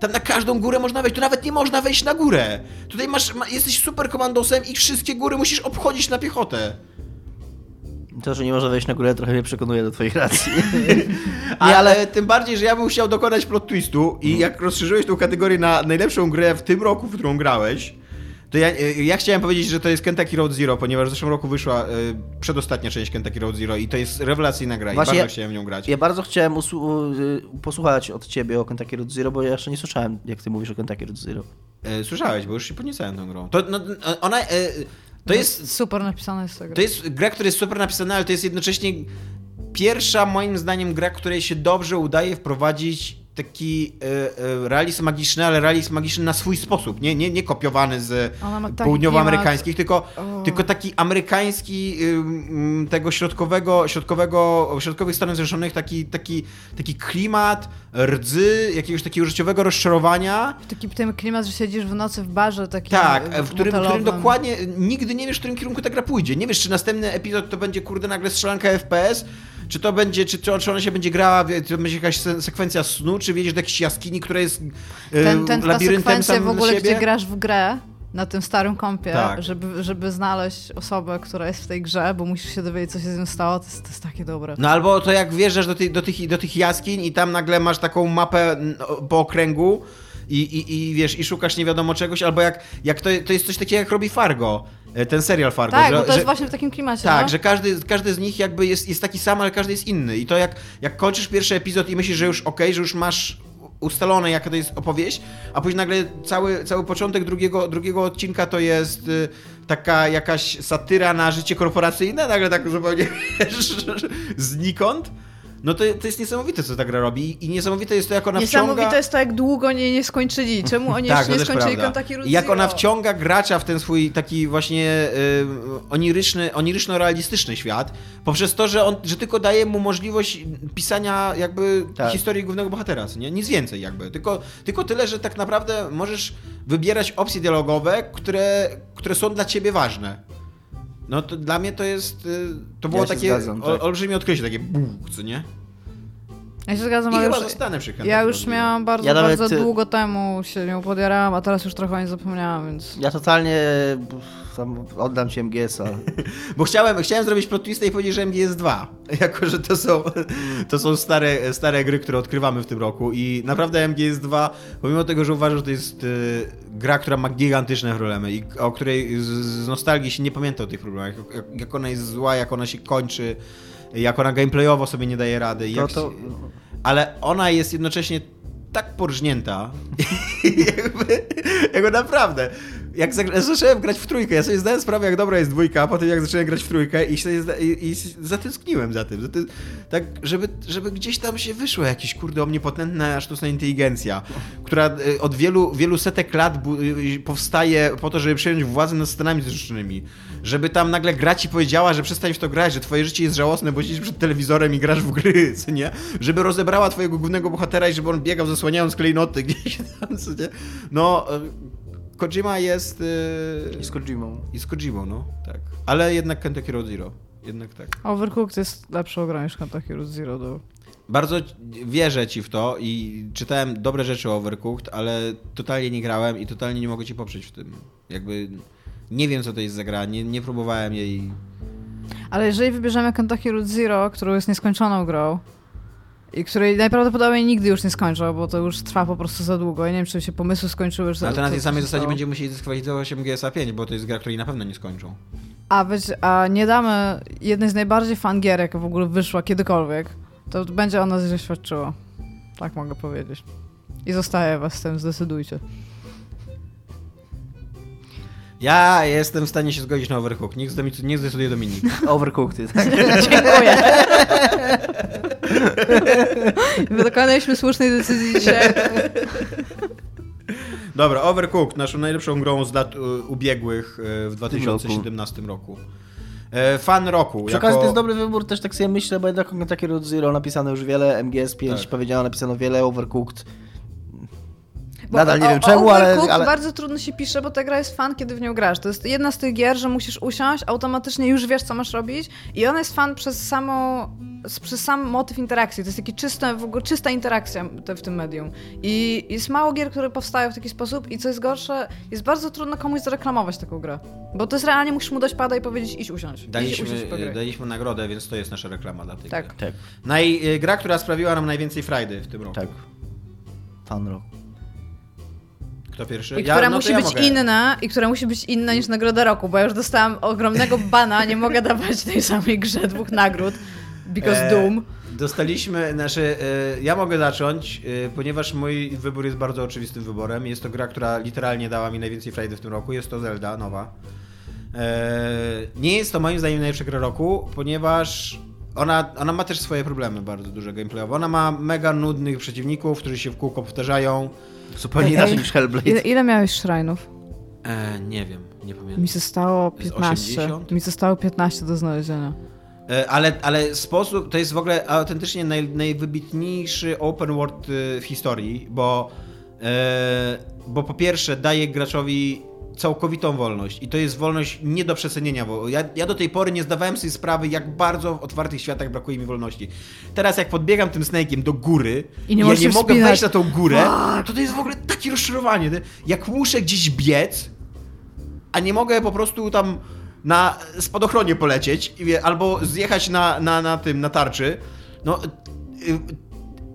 Tam na każdą górę można wejść, tu nawet nie można wejść na górę. Tutaj masz, ma, jesteś super komandosem i wszystkie góry musisz obchodzić na piechotę. To, że nie można wejść na górę, trochę mnie przekonuje do twoich racji. Nie, [laughs] ale tym bardziej, że ja bym chciał dokonać plot twistu i jak rozszerzyłeś tą kategorię na najlepszą grę w tym roku, w którą grałeś, To ja, y, ja chciałem powiedzieć, że to jest Kentucky Road Zero, ponieważ w zeszłym roku wyszła y, przedostatnia część Kentucky Road Zero i to jest rewelacyjna gra Właśnie i ja- bardzo chciałem w nią grać. Ja bardzo chciałem y, posłuchać od ciebie o Kentucky Road Zero, bo ja jeszcze nie słyszałem, jak ty mówisz o Kentucky Road Zero. E, Słyszałeś, bo już się podniecałem tą grą. To, no, ona, e, to jest Super napisane jest tego. To jest gra, która jest super napisana, ale to jest jednocześnie pierwsza, moim zdaniem, gra, której się dobrze udaje wprowadzić taki e, e, realizm magiczny, ale realizm magiczny na swój sposób. Nie, nie, nie kopiowany z taki południowoamerykańskich, tylko, O. tylko taki amerykański tego środkowego, środkowego, środkowych Stanów Zjednoczonych, taki, taki, taki klimat rdzy, jakiegoś takiego życiowego rozczarowania. Taki ten klimat, że siedzisz w nocy w barze takim Tak, w którym, w którym dokładnie nigdy nie wiesz, w którym kierunku ta gra pójdzie. Nie wiesz, czy następny epizod to będzie, kurde, nagle strzelanka FPS, czy to będzie, czy, czy ona się będzie grała, to będzie jakaś se- sekwencja snu, czy wiedziesz do jakiejś jaskini, która jest e, ten, ten, ta labiryntem sekwencja sam w ogóle, gdzie grasz w grę na tym starym kompie, Tak. żeby, żeby znaleźć osobę, która jest w tej grze, bo musisz się dowiedzieć, co się z nią stało, to jest, to jest takie dobre. No albo to jak wjeżdżasz do, tych do, tych, do tych jaskiń i tam nagle masz taką mapę po okręgu i, i, i wiesz, i szukasz nie wiadomo czegoś, albo jak, jak to, to jest coś takiego jak robi Fargo, ten serial Fargo. tak, że, bo to że, jest właśnie w takim klimacie. Tak, no? że każdy, każdy z nich jakby jest, jest taki sam, ale każdy jest inny. I to jak, jak kończysz pierwszy epizod i myślisz, że już okej, że już masz ustalone, jaka to jest opowieść, a później nagle cały, cały początek drugiego, drugiego odcinka to jest y, taka jakaś satyra na życie korporacyjne, nagle tak zupełnie [laughs] znikąd. No to, to jest niesamowite, co ta gra robi i niesamowite jest to, jak ona Niesamowite wciąga... jest to, jak długo nie, nie skończyli. Czemu oni [laughs] Tak, jeszcze nie skończyli. Kentucky I Jak Zero? ona wciąga gracza w ten swój taki właśnie y, oniryczny, oniryczno-realistyczny świat, poprzez to, że on, że tylko daje mu możliwość pisania jakby Tak. historii głównego bohatera, nie? Nic więcej jakby. Tylko, tylko tyle, że tak naprawdę możesz wybierać opcje dialogowe, które, które są dla ciebie ważne. No to dla mnie to jest, y, to było Ja takie zgadzam, ol- tak. olbrzymie odkrycie, takie buch, co nie? Ja się zgadzam, I ale chyba już, zostanę przy ja już Road Zero. miałam bardzo, Ja bardzo y- długo temu się nią podjarałam, a teraz już trochę o niej zapomniałam, więc... Ja totalnie tam oddam ci MGS-a. [laughs] Bo chciałem, chciałem zrobić plot twista i powiedzieć, że MGS 2. [laughs] Jako, że to są, to są stare, stare gry, które odkrywamy w tym roku. I naprawdę MGS 2, pomimo tego, że uważam, że to jest y, gra, która ma gigantyczne problemy i o której z, nostalgii się nie pamięta o tych problemach. Jak, ona jest zła, jak ona się kończy, jak ona gameplayowo sobie nie daje rady. To, Jak to, się, ale ona jest jednocześnie tak porżnięta, [laughs] jakby, jakby naprawdę. Jak zacząłem grać w trójkę, ja sobie zdałem sprawę, jak dobra jest dwójka, a potem jak zacząłem grać w trójkę i, się, zda- i, i zatęskniłem za tym. Za tym tak, żeby, żeby gdzieś tam się wyszło jakiś, kurde, omnipotentna sztuczna inteligencja, która y, od wielu, wielu setek lat y, powstaje po to, żeby przejąć władzę nad Stanami Zjednoczonymi. Żeby tam nagle gra ci powiedziała, że przestań w to grać, że twoje życie jest żałosne, bo siedzisz przed telewizorem i grasz w gry, co nie? Żeby rozebrała twojego głównego bohatera i żeby on biegał zasłaniając klejnoty gdzieś tam, co nie? No, y, Kojima jest... y, I z Kojimą. I z Kojimą, no, tak. Ale jednak Kentucky Road Zero. Jednak tak. Overcooked jest lepszą grą niż Kentucky Road Zero. Do... Bardzo wierzę ci w to i czytałem dobre rzeczy o Overcooked, ale totalnie nie grałem i totalnie nie mogę ci poprzeć w tym. Jakby nie wiem, co to jest za gra, nie, nie próbowałem jej... Ale jeżeli wybierzemy Kentucky Road Zero, którą jest nieskończoną grą i której najprawdopodobniej nigdy już nie skończą, bo to już trwa po prostu za długo. Ja nie wiem, czy się pomysły skończyły. Czy Ale to na tej samej zasadzie będziemy musieli dyskwalifikować MGSA 5, bo to jest gra, której na pewno nie skończą. A, być, a nie damy jednej z najbardziej fan gier, jaka w ogóle wyszła kiedykolwiek, to będzie ona źle świadczyła. Tak mogę powiedzieć. I zostaje was z tym, zdecydujcie. Ja jestem w stanie się zgodzić na Overcooked, niech, zdemi- niech zdecyduje Dominik. Overcooked, tak? [laughs] Dziękuję. [laughs] Dokonaliśmy słusznej decyzji dzisiaj. Dobra, Overcooked, naszą najlepszą grą z lat y, ubiegłych y, w 2017 roku. E, Fan roku. Przy okazji to jest dobry wybór, też tak sobie myślę, bo jednak Kentucky Road Zero napisano już wiele, MGS 5 Tak. powiedziano, napisano wiele, Overcooked. Bo Nadal nie o- wiem czemu, ale, ale... bardzo trudno się pisze, bo ta gra jest fan, kiedy w nią grasz. To jest jedna z tych gier, że musisz usiąść, automatycznie już wiesz, co masz robić i ona jest fan przez samą przez sam motyw interakcji. To jest taki czysta, w ogóle czysta interakcja te- w tym medium. I jest mało gier, które powstają w taki sposób i co jest gorsze, jest bardzo trudno komuś zareklamować taką grę. Bo to jest realnie, musisz mu dać pada i powiedzieć idź usiąść. Daliśmy, usiąść daliśmy nagrodę, więc to jest nasza reklama dla tej Tak. gry. Tak, Naj, gra, która sprawiła nam najwięcej frajdy w tym roku. tak. Fan roku. Kto pierwszy? I która no to musi ja być mogę. inna i która musi być inna niż nagroda roku, bo ja już dostałam ogromnego bana, nie mogę [laughs] dawać tej samej grze dwóch nagród. Because E, Doom. Dostaliśmy, znaczy, e, ja mogę zacząć, e, ponieważ mój wybór jest bardzo oczywistym wyborem. Jest to gra, która literalnie dała mi najwięcej frajdy w tym roku. Jest to Zelda nowa. E, Nie jest to moim zdaniem najlepsza gra roku, ponieważ ona, ona ma też swoje problemy bardzo duże gameplayowe. Ona ma mega nudnych przeciwników, którzy się w kółko powtarzają. Zupełnie Ej, inaczej ej, niż Hellblade. Ile, ile miałeś szrajnów? E, nie wiem, nie pamiętam. Mi zostało Z 15. 80? Mi zostało 15 do znalezienia. E, Ale, ale sposób, to jest w ogóle autentycznie naj, najwybitniejszy open world e, w historii, bo, e, bo po pierwsze daje graczowi całkowitą wolność i to jest wolność nie do przecenienia, bo ja, ja do tej pory nie zdawałem sobie sprawy, jak bardzo w otwartych światach brakuje mi wolności. Teraz jak podbiegam tym snake'iem do góry I nie ja nie mogę wspinać. wejść na tą górę, to to jest w ogóle takie rozczarowanie. nie? Jak muszę gdzieś biec, a nie mogę po prostu tam na spadochronie polecieć albo zjechać na, na, na tym, na tarczy. No y,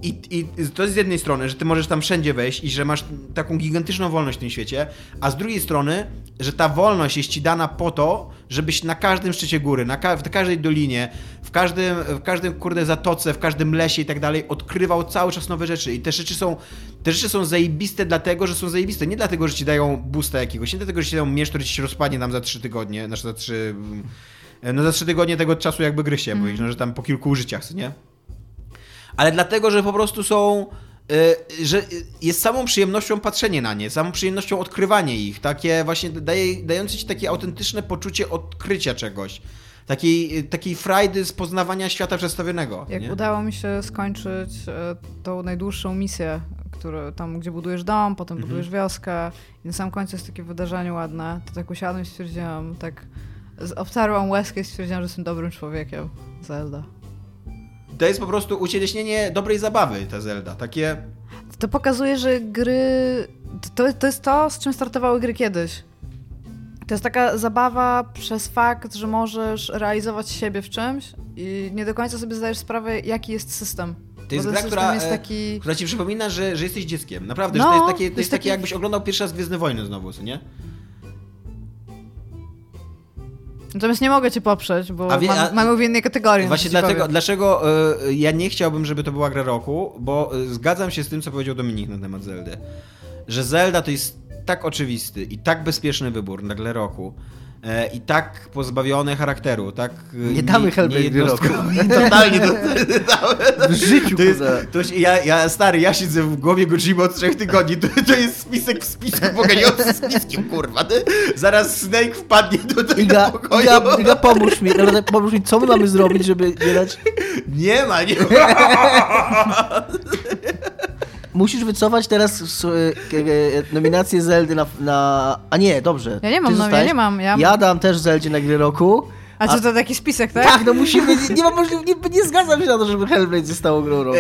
i, i to jest z jednej strony, że ty możesz tam wszędzie wejść i że masz taką gigantyczną wolność w tym świecie, a z drugiej strony, że ta wolność jest ci dana po to, żebyś na każdym szczycie góry, na ka w każdej dolinie, w każdym, w każdym kurde zatoce, w każdym lesie i tak dalej, odkrywał cały czas nowe rzeczy. I te rzeczy są, te rzeczy są zajebiste dlatego, że są zajebiste. Nie dlatego, że ci dają boosta jakiegoś, nie dlatego, że ci dają miecz, który ci się rozpadnie tam za trzy tygodnie, znaczy za trzy... No za trzy tygodnie tego czasu jakby gry się, bo no, że tam po kilku użyciach, nie? Ale dlatego, że po prostu są. y, że jest samą przyjemnością patrzenie na nie, samą przyjemnością odkrywanie ich. Takie właśnie daje, dające ci takie autentyczne poczucie odkrycia czegoś. Takiej, takiej frajdy z poznawania świata przedstawionego. Jak nie? udało mi się skończyć e, tą najdłuższą misję, który, tam gdzie budujesz dom, potem Mhm. budujesz wioskę i na sam końcu jest takie wydarzenie ładne, to tak usiadłem i stwierdziłam, tak obtarłam łezkę i stwierdziłam, że jestem dobrym człowiekiem. Zelda. To jest po prostu ucieleśnienie dobrej zabawy, ta Zelda. Takie. To pokazuje, że gry. To, to jest to, z czym startowały gry kiedyś. To jest taka zabawa przez fakt, że możesz realizować siebie w czymś i nie do końca sobie zdajesz sprawę, jaki jest system. To jest gra, która, system jest e, taki. która ci przypomina, że, że jesteś dzieckiem. Naprawdę, No, że to jest takie, to jest jest takie taki- jakbyś oglądał pierwszy raz Gwiezdne Wojny znowu, nie? Natomiast nie mogę cię poprzeć, bo A wie- a- mamy w innej kategorii. Właśnie dlatego, dlaczego y, ja nie chciałbym, żeby to była gra roku, bo y, zgadzam się z tym, co powiedział Dominik na temat Zeldy. Że Zelda to jest tak oczywisty i tak bezpieczny wybór na grę roku. E, I tak pozbawiony charakteru, tak... y, Nie damy Hellblade gry roku. [laughs] Totalnie to, [laughs] W życiu, to jest, to się, ja, ja, stary, ja siedzę w głowie Gojima od trzech tygodni, to, to jest spisek w spisku, poganiający spiskiem, kurwa. Ty? Zaraz Snake wpadnie do Iga, tego pokoju. Iga, Iga, pomóż mi, naprawdę pomóż mi, co my mamy zrobić, żeby nie dać... Nie ma, nie ma. [laughs] Musisz wycofać teraz s- e, e, nominację Zeldy na, na... A nie, dobrze. Ja nie mam, no, ja nie mam. Ja... Ja dam też Zeldzie na gry roku. A co to taki spisek, tak? Tak, no musimy, nie, nie ma możliwości, nie, nie zgadzam się na to, żeby Hellblade zostało grą roku.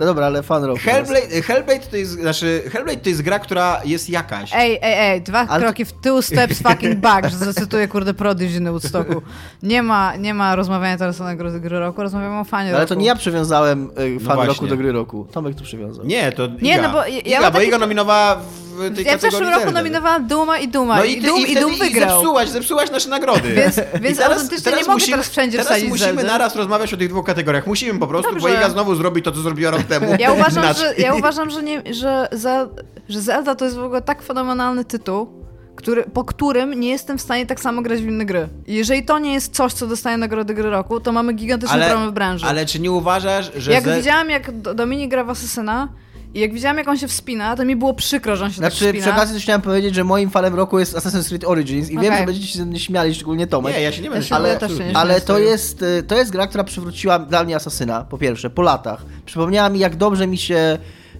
No dobra, ale fan roku. Hellblade, Hellblade to jest, znaczy, Hellblade to jest gra, która jest jakaś. Ej, ej, ej, dwa Ale- kroki w tył, steps fucking back, że zacytuję kurde Prodigy na Woodstocku. Nie ma, nie ma rozmawiania teraz o nagrodzie gry roku, rozmawiamy o fanie No, ale roku. to nie ja przywiązałem e, fan właśnie. roku do gry roku. Tomek tu przywiązał. Nie, to Nie, Iga. no bo ja- Iga, bo taki- Iga nominowała w tej Ja w zeszłym roku nominowałam Duma i Duma. No i, i, ty, Dum i, i, wtedy Dum i wygrał. zepsułaś, zepsułaś nasze nagrody. Więc- więc autentycznie nie mogę teraz wszędzie Teraz wsadzić musimy Zeldy. naraz rozmawiać o tych dwóch kategoriach. Musimy po prostu, bo Dobrze. Iga znowu zrobi to, co zrobiła rok temu. Ja uważam, że, ja uważam, że, nie, że, Zel, że Zelda to jest w ogóle tak fenomenalny tytuł, który, po którym nie jestem w stanie tak samo grać w inne gry. I jeżeli to nie jest coś, co dostaje nagrody gry roku, to mamy gigantyczny problem w branży. ale czy nie uważasz, że... jak Ze- widziałam, jak Do- Dominik gra w Asesyna i jak widziałam, jak on się wspina, to mi było przykro, że on się Znaczy, tak przy wspina. okazji też chciałem powiedzieć, że moim fanem roku jest Assassin's Creed Origins i wiem, Okej. że będziecie się ze mnie śmiali, szczególnie Tomek. Nie, ja się nie będę Ja absolutnie. nie Ale to jest, y, to jest gra, która przywróciła dla mnie Asasyna, po pierwsze, po latach. Przypomniała mi, jak dobrze mi się...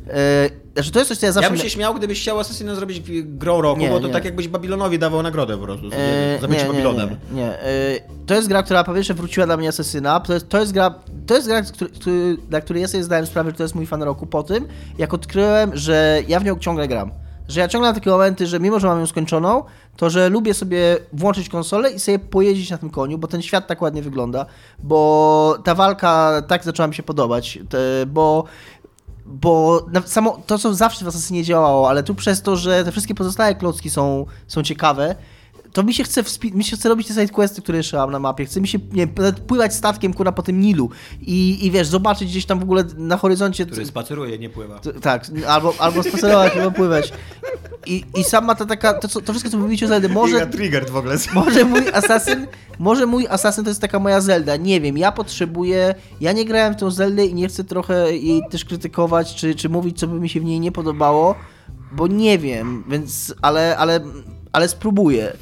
E, znaczy, to jest coś, co ja zawsze... Ja bym się śmiał, gdybyś chciał Assassina zrobić grą roku, Nie, bo to nie. tak jakbyś Babilonowi dawał nagrodę po prostu E, za bycie Babilonem. Nie, nie. E, to jest gra, która po pierwsze wróciła dla mnie Asesyna. To jest, to jest gra, to jest gra który, który, dla której ja sobie zdałem sprawę, że to jest mój fan roku po tym, jak odkryłem, że ja w nią ciągle gram. Że ja ciągle mam takie momenty, że mimo, że mam ją skończoną, to że lubię sobie włączyć konsolę i sobie pojeździć na tym koniu, bo ten świat tak ładnie wygląda, bo ta walka tak zaczęła mi się podobać, bo bo samo to, co zawsze w Assassinie działało, ale tu przez to, że te wszystkie pozostałe klocki są, są ciekawe, to mi się chce wspi- mi się chce robić te sidequesty, które jeszcze mam na mapie. Chce mi się nie, pływać statkiem kurwa po tym Nilu i, i wiesz, zobaczyć gdzieś tam w ogóle na horyzoncie. Który spaceruje, nie pływa. T- Tak, albo, albo spacerować, albo pływać. I, I sama ta taka, to, co, to wszystko, co mówicie o Zeldy, może, triggered w ogóle. może mój asasyn, może mój asasyn to jest taka moja Zelda, nie wiem, ja potrzebuję, ja nie grałem w tą Zeldę i nie chcę trochę jej też krytykować, czy, czy mówić, co by mi się w niej nie podobało, bo nie wiem, więc, ale, ale, ale spróbuję.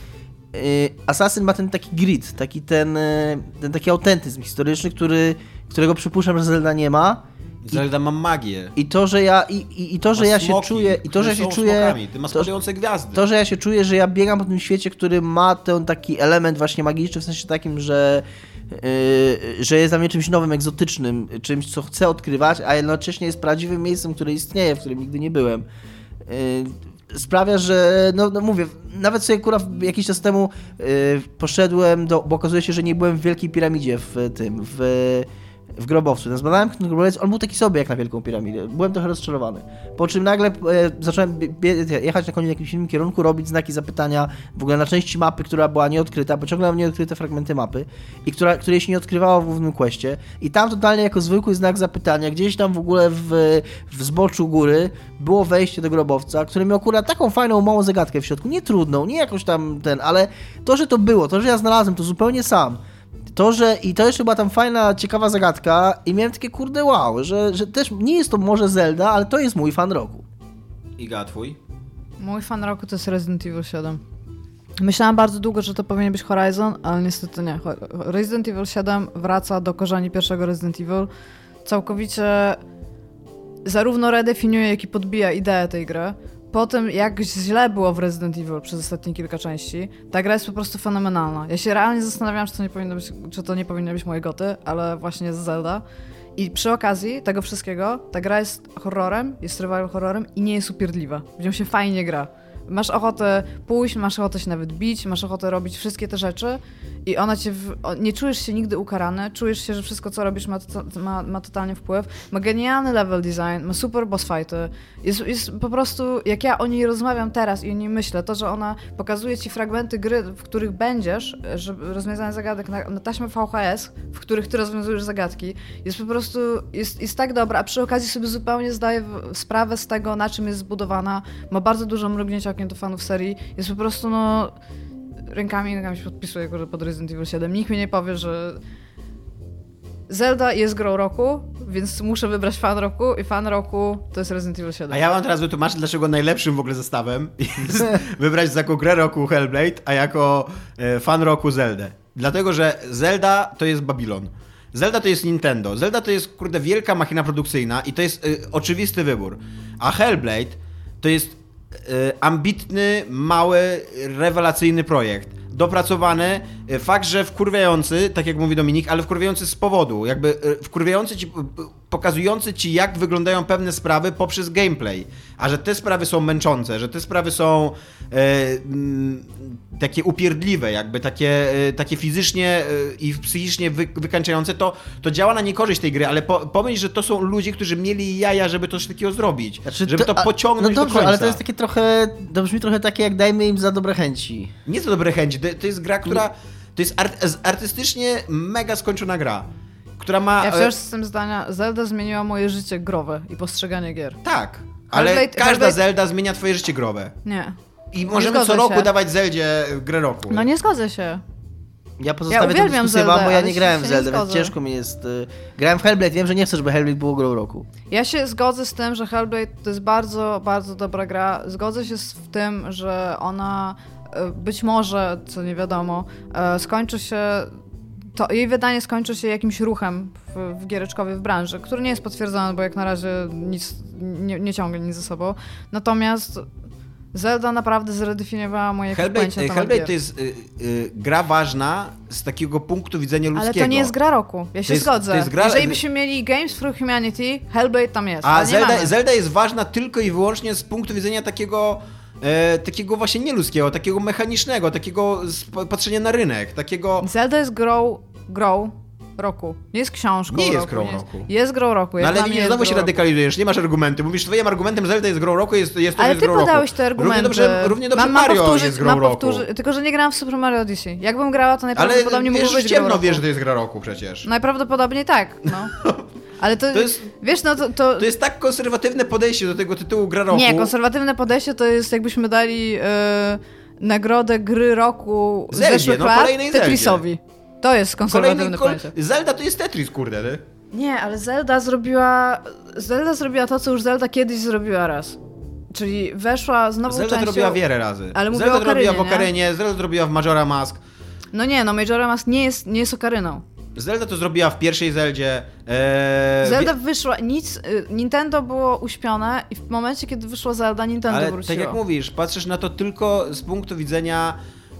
Yy, Assassin ma ten taki grit, taki ten, yy, ten taki autentyzm historyczny, który, którego przypuszczam, że Zelda nie ma. Zelda ma magię. I to, że ja, i, i, i to, że Ma ja się smoki, czuję, i to, że ja się czuję, smokami. Ty masz to, gwiazdy. to, że ja się czuję, że ja biegam po tym świecie, który ma ten taki element właśnie magiczny, w sensie takim, że, yy, że jest dla mnie czymś nowym, egzotycznym, czymś, co chcę odkrywać, a jednocześnie jest prawdziwym miejscem, które istnieje, w którym nigdy nie byłem. Yy, sprawia, że, no, no mówię, nawet sobie kurwa jakiś czas temu yy, poszedłem do, bo okazuje się, że nie byłem w Wielkiej Piramidzie w tym, w w grobowcu. Ten zbadałem ten grobowiec, on był taki sobie jak na Wielką Piramidę. Byłem trochę rozczarowany. Po czym nagle e, zacząłem jechać na koniu w jakimś innym kierunku, robić znaki zapytania w ogóle na części mapy, która była nieodkryta, bo ciągle nieodkryte fragmenty mapy i która, której się nie odkrywało w głównym questie. I tam totalnie jako zwykły znak zapytania, gdzieś tam w ogóle w, w zboczu góry było wejście do grobowca, które miał akurat taką fajną, małą zagadkę w środku. Nie trudną, nie jakoś tam ten, ale to, że to było, to, że ja znalazłem to zupełnie sam. To, że i to jeszcze była tam fajna, ciekawa zagadka i miałem takie kurde wow, że, że też nie jest to może Zelda, ale to jest mój fan roku. Iga, twój? Mój fan roku to jest Resident Evil 7. Myślałam bardzo długo, że to powinien być Horizon, ale niestety nie. Resident Evil 7 wraca do korzeni pierwszego Resident Evil. Całkowicie zarówno redefiniuje, jak i podbija ideę tej gry. Po tym, jak źle było w Resident Evil przez ostatnie kilka części, ta gra jest po prostu fenomenalna. Ja się realnie zastanawiałam, czy to nie powinno być, czy to nie powinny być moje goty, ale właśnie jest Zelda. I przy okazji tego wszystkiego, ta gra jest horrorem, jest survival horrorem i nie jest upierdliwa. W się fajnie gra. Masz ochotę pójść, masz ochotę się nawet bić, masz ochotę robić wszystkie te rzeczy i ona cię. W... Nie czujesz się nigdy ukarany, czujesz się, że wszystko co robisz ma, to, ma, ma totalnie wpływ. Ma genialny level design, ma super boss fighty. Jest, jest po prostu, jak ja o niej rozmawiam teraz i o niej myślę, to, że ona pokazuje ci fragmenty gry, w których będziesz, żeby rozwiązanie zagadek na, na taśmę VHS, w których ty rozwiązujesz zagadki, jest po prostu, jest, jest tak dobra, a przy okazji sobie zupełnie zdaję sprawę z tego, na czym jest zbudowana. Ma bardzo dużo mrugnięcia okiem do fanów serii. Jest po prostu, no, rękami, rękami się podpisuję kurde, pod Resident Evil 7. Nikt mi nie powie, że Zelda jest grą roku, więc muszę wybrać fan roku i fan roku to jest Resident Evil 7. A ja wam teraz wytłumaczę, dlaczego najlepszym w ogóle zestawem jest [laughs] wybrać jako grę roku Hellblade, a jako e, fan roku Zeldę. Dlatego, że Zelda to jest Babylon. Zelda to jest Nintendo. Zelda to jest, kurde, wielka machina produkcyjna i to jest y, oczywisty wybór. A Hellblade to jest ambitny, mały, rewelacyjny projekt. Dopracowany, y, fakt, że wkurwiający, tak jak mówi Dominik, ale wkurwiający z powodu, jakby y, wkurwiający ci, pokazujący ci, jak wyglądają pewne sprawy poprzez gameplay. A że te sprawy są męczące, że te sprawy są e, mm, takie upierdliwe, jakby takie, e, takie fizycznie e, i psychicznie wy, wykańczające, to, to działa na niekorzyść tej gry, ale po, pomyśl, że to są ludzie, którzy mieli jaja, żeby coś takiego zrobić. żeby to, a- pociągnąć No dobrze, do końca. ale to jest takie trochę, to brzmi trochę takie jak dajmy im za dobre chęci. Nie to dobre chęci, to, to jest gra, która... To jest artystycznie mega skończona gra, która ma... Ja e, wciąż jestem zdania, Zelda zmieniła moje życie growe i postrzeganie gier. Tak, ale Hellblade- każda Hellblade- Zelda zmienia twoje życie growe. Nie. I możemy co zgodzę roku się. dawać Zeldzie grę roku. No nie zgodzę się. Ja pozostawię tę dyskusję Zeldę, wam, bo ja nie grałem w nie Zeldę, więc ciężko mi jest... y, Grałem w Hellblade, wiem, że nie chcę, żeby Hellblade było grą roku. Ja się zgodzę z tym, że Hellblade to jest bardzo, bardzo dobra gra. Zgodzę się z tym, że ona e, być może, co nie wiadomo, e, skończy się. To jej wydanie skończy się jakimś ruchem w, w w branży, który nie jest potwierdzony, bo jak na razie nic nie, nie ciągnie nic ze sobą. Natomiast Zelda naprawdę zredefiniowała moje Hellblade, pojęcie na temat Hellblade gier. to jest y, y, gra ważna z takiego punktu widzenia ludzkiego. Ale to nie jest gra roku. Ja się jest- zgodzę. to jest gra- Jeżeli byśmy mieli Games for Humanity, Hellblade tam jest. A Zelda. Zelda jest ważna tylko i wyłącznie z punktu widzenia takiego e, takiego właśnie nieludzkiego, takiego mechanicznego, takiego patrzenia na rynek, takiego... Zelda jest grą, grą roku. Nie jest książką Nie jest grą roku. Jest grą roku. No jak ale nie, jest znowu się radykalizujesz, nie masz argumentu. Mówisz, twoim argumentem Zelda jest grą roku, jest, jest to Ale jest ty grą roku. podałeś te argumenty. Równie dobrze, równie dobrze Mam- mam Mario powtórzyć- jest grą mam roku. powtórzy- Tylko, że nie grałam w Super Mario Odyssey. Jakbym grała, to Ale najprawdopodobniej w być grą ciemno roku. wiesz, że to jest gra roku przecież. Najprawdopodobniej tak, no. [laughs] Ale to, To jest- wiesz, no to... to, To jest tak konserwatywne podejście do tego tytułu gra roku. Nie, konserwatywne podejście to jest jakbyśmy dali e, nagrodę gry roku Zeldzie, zeszłych no, lat kolejnej. Tetrisowi. To jest konserwatywne Kolejny kol... podejście. Zelda to jest Tetris, kurde, ty. Nie, ale Zelda zrobiła... Zelda zrobiła to, co już Zelda kiedyś zrobiła raz. Czyli weszła z nową Zelda to częścią... robiła wiele razy. Ale mówię Zelda o to robiła w Karynie, nie? Okarynie, Zelda to robiła w Majora Mask. No nie, no Majora Mask nie jest, nie jest okaryną. Zelda to zrobiła w pierwszej Zeldzie. Eee, Zelda wyszła, nic, y, Nintendo było uśpione i w momencie, kiedy wyszła Zelda, Nintendo Ale wróciło. tak jak mówisz, patrzysz na to tylko z punktu widzenia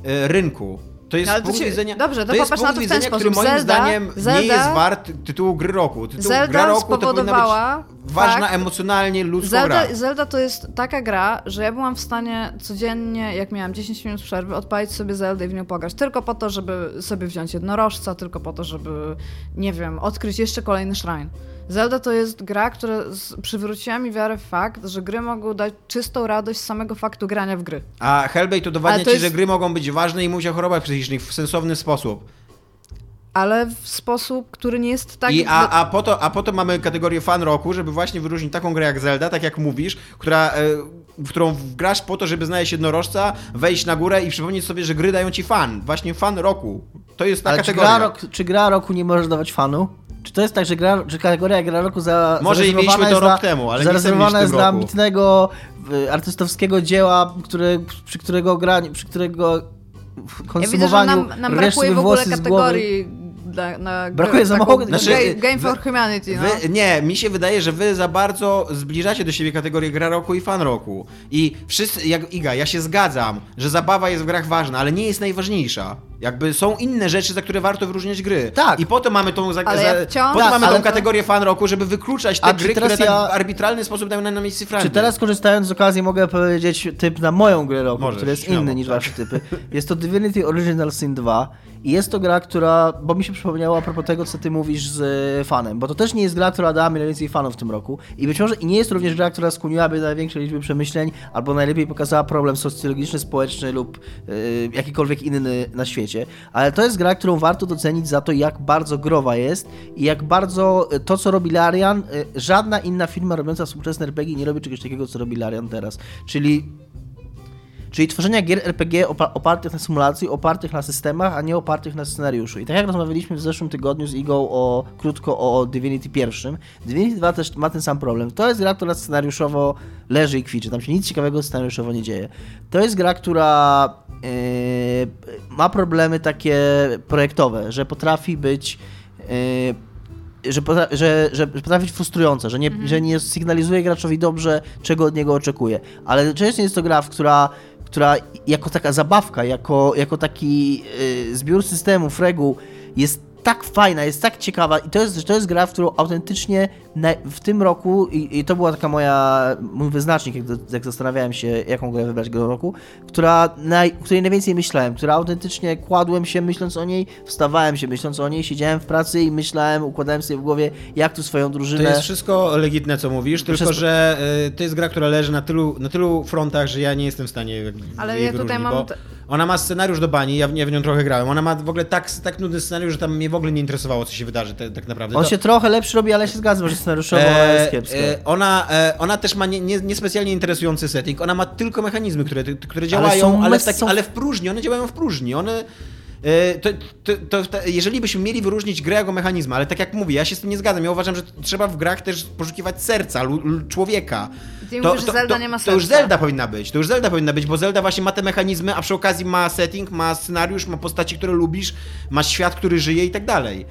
e, rynku. To jest No, ale to punkt się- widzenia. dobrze, to popatrz na to w ten widzenia, który sposób. moim Zelda- zdaniem Zelda- nie jest wart tytułu gry roku. Tytuł Zelda gra roku to powinna być ważna emocjonalnie ludzka Zelda, gra. Zelda to jest taka gra, że ja byłam w stanie codziennie, jak miałam 10 minut przerwy, odpalić sobie Zeldę i w nią pograć. Tylko po to, żeby sobie wziąć jednorożca, tylko po to, żeby, nie wiem, odkryć jeszcze kolejny shrine. Zelda to jest gra, która przywróciła mi wiarę w fakt, że gry mogą dać czystą radość z samego faktu grania w gry. A Hellblade udowadnia ci, jest- że gry mogą być ważne i mówić o chorobach psychicznych w sensowny sposób. Ale w sposób, który nie jest tak... I, a, a, po to, a po to mamy kategorię fan roku, żeby właśnie wyróżnić taką grę jak Zelda, tak jak mówisz, która, e, w którą grasz po to, żeby znaleźć jednorożca, wejść na górę i przypomnieć sobie, że gry dają ci fan. Właśnie fan roku. To jest ta Ale czy kategoria. gra, rok, czy gra roku nie może dawać fanu? Czy to jest tak, że, gra, że kategoria gra roku za, Może i mieliśmy to jest rok dla, temu, ale nie zarezerwowana jest dla ambitnego y, artystowskiego dzieła, które, przy którego granie, przy którego Ja widzę, że konsumowaniu nam, nam brakuje w ogóle włosy z głowy. kategorii dla, na Brakuje za mało- Game, Znaczy, game for wy- Humanity, no. Wy, nie, mi się wydaje, że wy za bardzo zbliżacie do siebie kategorię gra roku i fan roku. I wszyscy, jak Iga, ja się zgadzam, że zabawa jest w grach ważna, ale nie jest najważniejsza. Jakby są inne rzeczy, za które warto wyróżniać gry. Tak. I po to mamy tą, za, Ale ja wciąż- po to Tak, mamy ale tą to- kategorię fan roku, żeby wykluczać te A gry, które ja- tak w arbitralny sposób dają nam na miejsce Czy teraz korzystając z okazji mogę powiedzieć typ na moją grę roku, Możesz, który jest śmiało, inny niż tak. wasze typy. Jest to Divinity Original Sin 2 i jest to gra, która, bo mi się przypomniała a propos tego, co ty mówisz z e, fanem, bo to też nie jest gra, która dała mi najwięcej fanów w tym roku i być może i nie jest również gra, która skłoniłaby największej liczby przemyśleń albo najlepiej pokazała problem socjologiczny, społeczny lub e, jakikolwiek inny na świecie, ale to jest gra, którą warto docenić za to, jak bardzo growa jest i jak bardzo e, to, co robi Larian, e, żadna inna firma robiąca współczesne RPG nie robi czegoś takiego, co robi Larian teraz. Czyli Czyli tworzenia gier RPG opa- opartych na symulacji, opartych na systemach, a nie opartych na scenariuszu. I tak jak rozmawialiśmy w zeszłym tygodniu z Igą o, krótko o Divinity pierwszym, Divinity 2 też ma ten sam problem. To jest gra, która scenariuszowo leży i kwiczy. Tam się nic ciekawego scenariuszowo nie dzieje. To jest gra, która yy, ma problemy takie projektowe, że potrafi być yy, że, potra- że, że potrafi być frustrująca, że nie, że nie sygnalizuje graczowi dobrze, czego od niego oczekuje. Ale jednocześnie jest to gra, w która, która jako taka zabawka, jako, jako taki y, zbiór systemów, reguł jest tak fajna, jest tak ciekawa i to jest, to jest gra, w którą autentycznie na, w tym roku, i, i to była taka moja, mój wyznacznik, jak, do, jak zastanawiałem się, jaką grę wybrać grę roku, która naj, której najwięcej myślałem, która autentycznie kładłem się myśląc o niej, wstawałem się myśląc o niej, siedziałem w pracy i myślałem, układałem sobie w głowie, jak tu swoją To drużynę... jest wszystko legitne, co mówisz, tylko Wszystko. że y, to jest gra, która leży na tylu, na tylu frontach, że ja nie jestem w stanie jej Ale ja tutaj wyróżnić, mam bo Ona ma scenariusz do bani, ja w, ja w nią trochę grałem. Ona ma w ogóle tak, tak nudny scenariusz, że tam mnie w ogóle nie interesowało, co się wydarzy te, tak naprawdę. On To- się trochę lepszy robi, ale się zgadzam, że scenariuszowo jest kiepska. e, ona, e, ona też ma nie- nie- niespecjalnie interesujący setting. Ona ma tylko mechanizmy, które, które działają, ale, są- w, taki, są- ale w próżni. One działają w próżni. One. E, To, to, to, to, jeżeli byśmy mieli wyróżnić grę jako mechanizm, ale tak jak mówię, ja się z tym nie zgadzam. Ja uważam, że trzeba w grach też poszukiwać serca, lu, lu, człowieka. Ty mówisz, że Zelda nie ma To już serca. Zelda powinna być. To już Zelda powinna być, bo Zelda właśnie ma te mechanizmy, a przy okazji ma setting, ma scenariusz, ma postaci, które lubisz, ma świat, który żyje i tak dalej.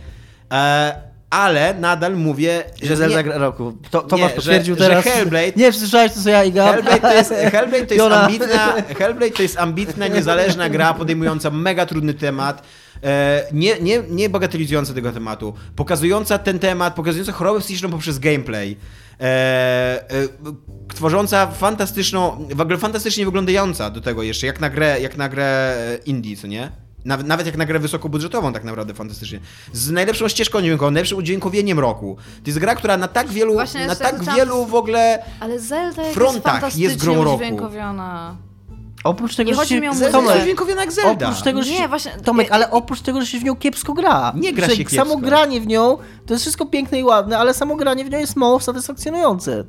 E, ale nadal mówię, Że Zelda nie- roku. To, Tomasz Nie, że- potwierdził że teraz. Hellblade- Nie, słyszałeś to co ja Iga? Hellblade to jest, [laughs] Hellblade to jest, ambitna, [laughs] Hellblade to jest ambitna, niezależna gra podejmująca mega trudny temat, e, nie, nie, nie bagatelizująca tego tematu, pokazująca ten temat, pokazująca chorobę psychiczną poprzez gameplay. E, e, tworząca fantastyczną, w ogóle fantastycznie wyglądająca do tego jeszcze, jak na grę, jak na grę indie, co nie? Nawet, nawet jak na grę wysokobudżetową tak naprawdę fantastycznie. Z najlepszą ścieżką dźwiękową, najlepszym udźwiękowieniem roku. To jest gra, która na tak wielu, Właśnie na tak zaczęłam- wielu w ogóle... Ale Zelda jest frontach fantastycznie jest grą roku. Oprócz tego, że się... jest Tomek, udźwiękowiona jak Zelda. Oprócz tego, że Nie, właśnie- Tomek, ale oprócz tego, że się w nią kiepsko gra. Nie gra że się Samo kiepsko. granie w nią to jest wszystko piękne i ładne, ale samo granie w nią jest mało satysfakcjonujące.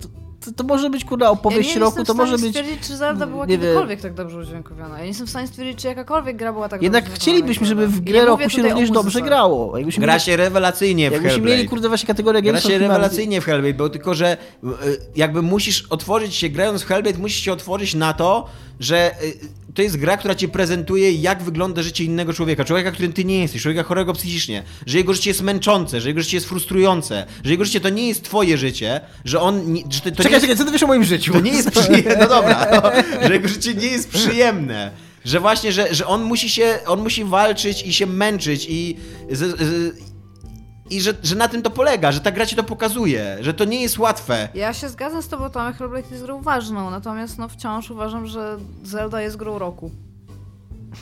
To, to, może być kurwa opowieść ja nie roku, jestem to w stanie może być... stwierdzić, czy Zelda była nie wiem. kiedykolwiek tak dobrze udźwiękowiona. Ja nie jestem w stanie stwierdzić, czy jakakolwiek gra była tak Jednak chcielibyśmy, żeby w grę nie roku się również dobrze grało. Jakbyśmy Gra się rewelacyjnie w jakbyśmy Hellblade. mieli kurde właśnie kategorię Gra się rewelacyjnie w Hellblade, bo tylko, że y, jakby musisz otworzyć się, grając w Hellblade, musisz się otworzyć na to, że y, to jest gra, która ci prezentuje, jak wygląda życie innego człowieka. Człowieka, którym ty nie jesteś, człowieka chorego psychicznie. Że jego życie jest męczące, że jego życie jest frustrujące, że jego życie to nie jest twoje życie, że on... Nie, że to, to nie Czekaj, jest, czekaj, co ty wiesz o moim życiu? to nie jest przyjemne. [laughs] No dobra, no, [laughs] że jego życie nie jest przyjemne. Że właśnie, że, że on musi się, on musi walczyć i się męczyć i, z, z, i że, że na tym to polega, że ta gra ci to pokazuje, że to nie jest łatwe. Ja się zgadzam z tobą, Tomek, Hellblade jest grą ważną, natomiast no wciąż uważam, że Zelda jest grą roku.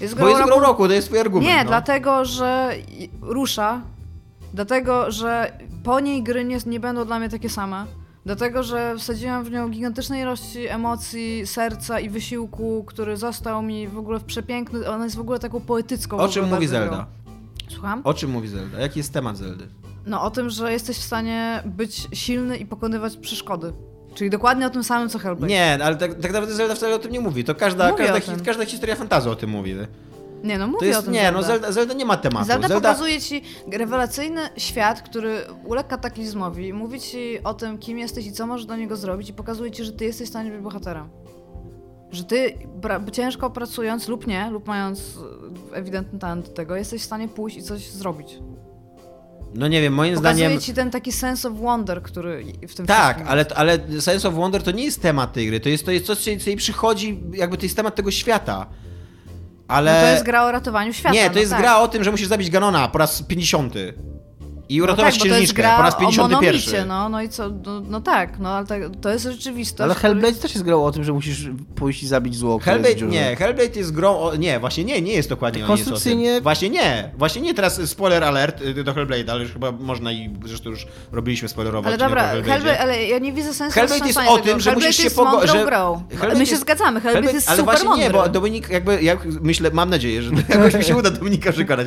Jest Bo jest grą roku, to jest twój argument. Nie, no. dlatego, że rusza, dlatego, że po niej gry nie, nie będą dla mnie takie same. Dlatego, że wsadziłam w nią gigantycznej ilości emocji, serca i wysiłku, który został mi w ogóle w przepiękny. Ona jest w ogóle taką poetycką. O czym mówi Zelda? Słucham? O czym mówi Zelda? Jaki jest temat Zeldy? No o tym, że jesteś w stanie być silny i pokonywać przeszkody. Czyli dokładnie o tym samym, co Hellblade. Nie, ale tak, tak naprawdę Zelda wcale o tym nie mówi. To każda, każda, hi, każda historia fantazy o tym mówi. Nie, no mówię jest, o tym nie, Zelda. no Zelda, Zelda nie ma tematu. Zelda, pokazuje ci rewelacyjny świat, który uległ kataklizmowi, mówi ci o tym, kim jesteś i co możesz do niego zrobić i pokazuje ci, że ty jesteś w stanie być bohaterem. Że ty ciężko pracując lub nie, lub mając e, ewidentny talent do tego, jesteś w stanie pójść i coś zrobić. No nie wiem, moim Pokazuje zdaniem... ci ten taki sense of wonder, który w tym Tak, ale, ale Sense of Wonder to nie jest temat tej gry, to jest, to jest coś, co jej- co jej przychodzi, jakby to jest temat tego świata. Ale... No to jest gra o ratowaniu świata. Nie, to no jest tak. gra o tym, że musisz zabić Ganona po raz 50. I uratować no tak, to jest księżniczkę po raz o 51. monomicie, no, no i co, no, no tak, no ale tak, to jest rzeczywistość. Ale który- Hellblade też jest grą o tym, że musisz pójść i zabić zło. jest Hellblade, nie, Hellblade jest grą o... Nie, właśnie nie, nie jest dokładnie o nie jest o Konstrukcyjnie- tym. Właśnie nie, właśnie nie, teraz spoiler alert y, do Hellblade, ale już chyba można i zresztą już robiliśmy spoilerowo Ale dobra. Hellblade, ale ja nie widzę sensu Hellblade jest o tym, tego. że Hellblade musisz się jest pogo- mądrą że- grą. Hellblade My się jest- zgadzamy, Hellblade jest ale super właśnie mądry. nie, bo Dominik jakby, jak myślę, mam nadzieję, że [laughs] jakoś mi się uda Dominika przekonać.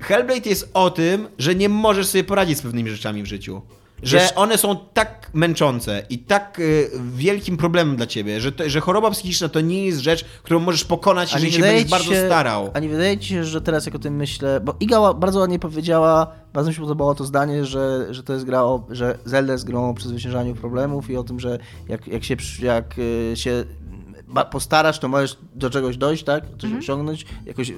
Hellblade jest o tym, że nie możesz sobie poradzić z pewnymi rzeczami w życiu. Że Wiesz- one są tak męczące i tak y, wielkim problemem dla ciebie, że, to, że choroba psychiczna to nie jest rzecz, którą możesz pokonać, jeżeli się będziesz ci bardzo się- starał. A nie wydaje ci się, że teraz jak o tym myślę, bo Iga bardzo ładnie powiedziała, bardzo mi się podobało to zdanie, że, że to jest gra o, że Zelda jest grą o przezwyciężaniu problemów i o tym, że jak, jak się, jak y, się postarasz, to możesz do czegoś dojść, tak? Coś Mhm. osiągnąć, jakoś y, y,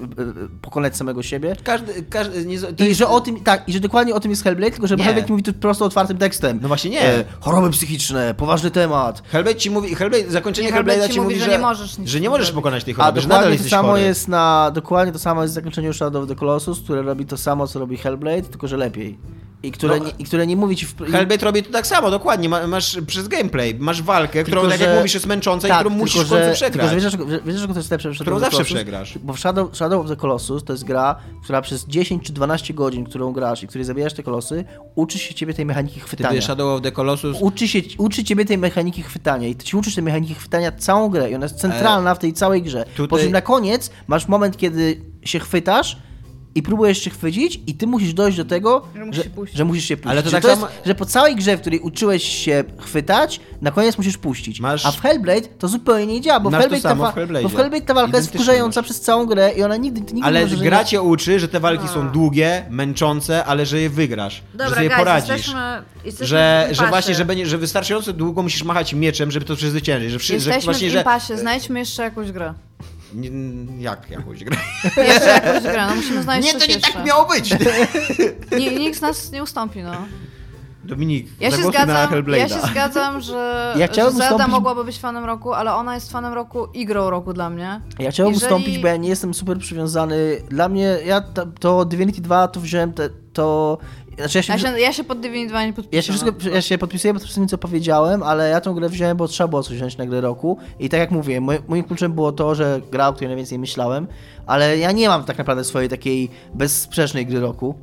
pokonać samego siebie. Każdy, każdy, nie, to I jest, że o tym, tak, i że dokładnie o tym jest Hellblade, tylko że Nie. Hellblade mówi tu prosto otwartym tekstem. No właśnie nie. E, choroby psychiczne, poważny temat. Hellblade ci mówi, Hellblade, zakończenie Nie, Hellblade Hellblade'a ci mówi, że, że nie możesz nic że nie możesz zrobić. pokonać tej A choroby, że nadal dokładnie to jesteś samo chory. jest na dokładnie to samo jest w zakończeniu Shadow of the Colossus, które robi to samo, co robi Hellblade, tylko że lepiej. I które, No, nie, i które nie mówi ci w... Hellblade robi to tak samo, dokładnie. Ma, masz przez gameplay, masz walkę, którą, Tylko, tak jak że- mówisz, jest męcząca i tak, którą tylko, musisz w że- końcu przegrać. Tylko, że wiesz, dlaczego to jest lepsze Którą the zawsze Colossus? przegrasz. Bo w Shadow, Shadow of the Colossus to jest gra, która przez 10 czy 12 godzin, którą grasz i której zabijasz te kolosy, uczy się ciebie tej mechaniki chwytania. Wtedy Shadow of the Colossus... Uczy, się, uczy ciebie tej mechaniki chwytania i ty ci uczysz tej mechaniki chwytania całą grę i ona jest centralna w tej całej grze. tutaj- Po czym na koniec masz moment, kiedy się chwytasz i próbujesz się chwycić i ty musisz dojść do tego, Że musisz że, się puścić. że musisz się puścić. Ale to że, tak jest, samo- że po całej grze, w której uczyłeś się chwytać, na koniec musisz puścić. Masz- A w Hellblade to zupełnie nie działa, bo w to Hellblade, samo ta, w bo w Hellblade ta walka jest wkurzająca przez całą grę i ona nigdy, nigdy nie Ale może, że gra nie... cię uczy, że te walki A. są długie, męczące, ale że je wygrasz. że Dobra, sobie guys, poradzisz. jesteśmy, jesteśmy Że, że właśnie, że, będzie, że wystarczająco długo musisz machać mieczem, żeby to przezwyciężyć. Że, wszy- że Jesteśmy właśnie, w że... impasie, znajdźmy jeszcze jakąś grę. Nie, jak jakąś grę? [laughs] Jeszcze jakąś grę, no musimy znaleźć Nie, coś to nie jeszcze. tak miało być! [laughs] Nie, nikt z nas nie ustąpi, no. Dominik, Ja się, zgadzam, ja się zgadzam, że, Ja chciałbym że Zelda ustąpić- mogłaby być fanem roku, ale ona jest fanem roku i grą roku dla mnie. Ja chciałbym Jeżeli- ustąpić, bo ja nie jestem super przywiązany. Dla mnie, ja to, to Divinity 2 to wziąłem te, to... Znaczy ja się, Ja się, ja się pod Divinity 2 nie podpisuję. ja się, wszystko, ja się podpisuję pod wszystkim, co powiedziałem, ale ja tą grę wziąłem, bo trzeba było coś wziąć na grę roku. I tak jak mówię, moj, moim kluczem było to, że gra, o której najwięcej myślałem, ale ja nie mam tak naprawdę swojej takiej bezsprzecznej gry roku,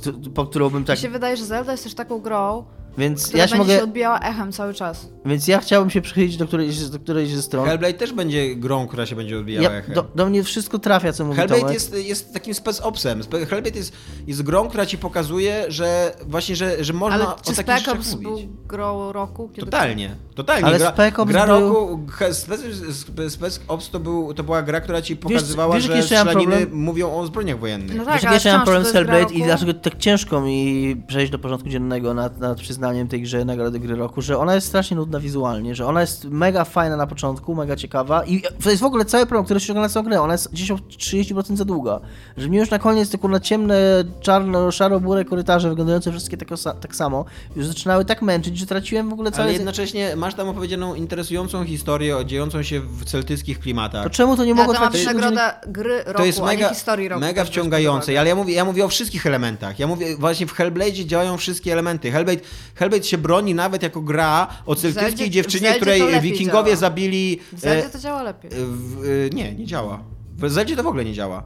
któ- po którą bym Mi tak... się wydaje, że Zelda jest też taką grą, Więc która ja się będzie mogę... się odbijała echem cały czas. Więc ja chciałbym się przychylić do którejś, do którejś ze stron. Hellblade też będzie grą, która się będzie odbijała Ja, echem. do, do mnie wszystko trafia, co mówi Hellblade Tomek. jest, jest takim spec opsem. Spe- Hellblade jest, jest grą, która ci pokazuje, że właśnie, że, że można Ale o czy takich Spec rzeczach Ops mówić. był grą roku? Kiedy Totalnie, totalnie. Ale gra, Spec Ops gra był- roku, Spec, Spe- Spec Ops to, był, to była gra, która ci pokazywała, wiesz, jaki że strzelaniny mówią o zbrojeniach wojennych. No tak, Wiesz, ale jaki ja mam wciąż problem to z Hellblade i dlaczego tak ciężko mi przejść do porządku dziennego nad, nad przyznaniem tej grze nagrody gry roku, że ona jest strasznie nudna wizualnie, że ona jest mega fajna na początku, mega ciekawa i to jest w ogóle cały problem, który się ogląda całą grę, ona jest gdzieś o 30% za długa, że mnie już na koniec te kurna ciemne, czarno, szaro-bure korytarze wyglądające wszystkie tak, tak samo, już zaczynały tak męczyć, że traciłem w ogóle cały... Ale jednocześnie masz tam opowiedzianą interesującą historię dziejącą się w celtyckich klimatach. To czemu to nie mogło to ma trwać 3 godziny? nagroda gry roku, to jest mega, historii roku. mega pod wciągające, ale ja mówię, ja mówię o wszystkich elementach. Ja mówię, właśnie w Hellblade'zie działają wszystkie elementy. Hellblade, Hellblade się broni nawet jako gra o celtyckiej dziewczynie, której wikingowie działa. zabili... W Zeldzie e, to działa lepiej. w, e, nie, nie działa. W Zeldzie to w ogóle nie działa.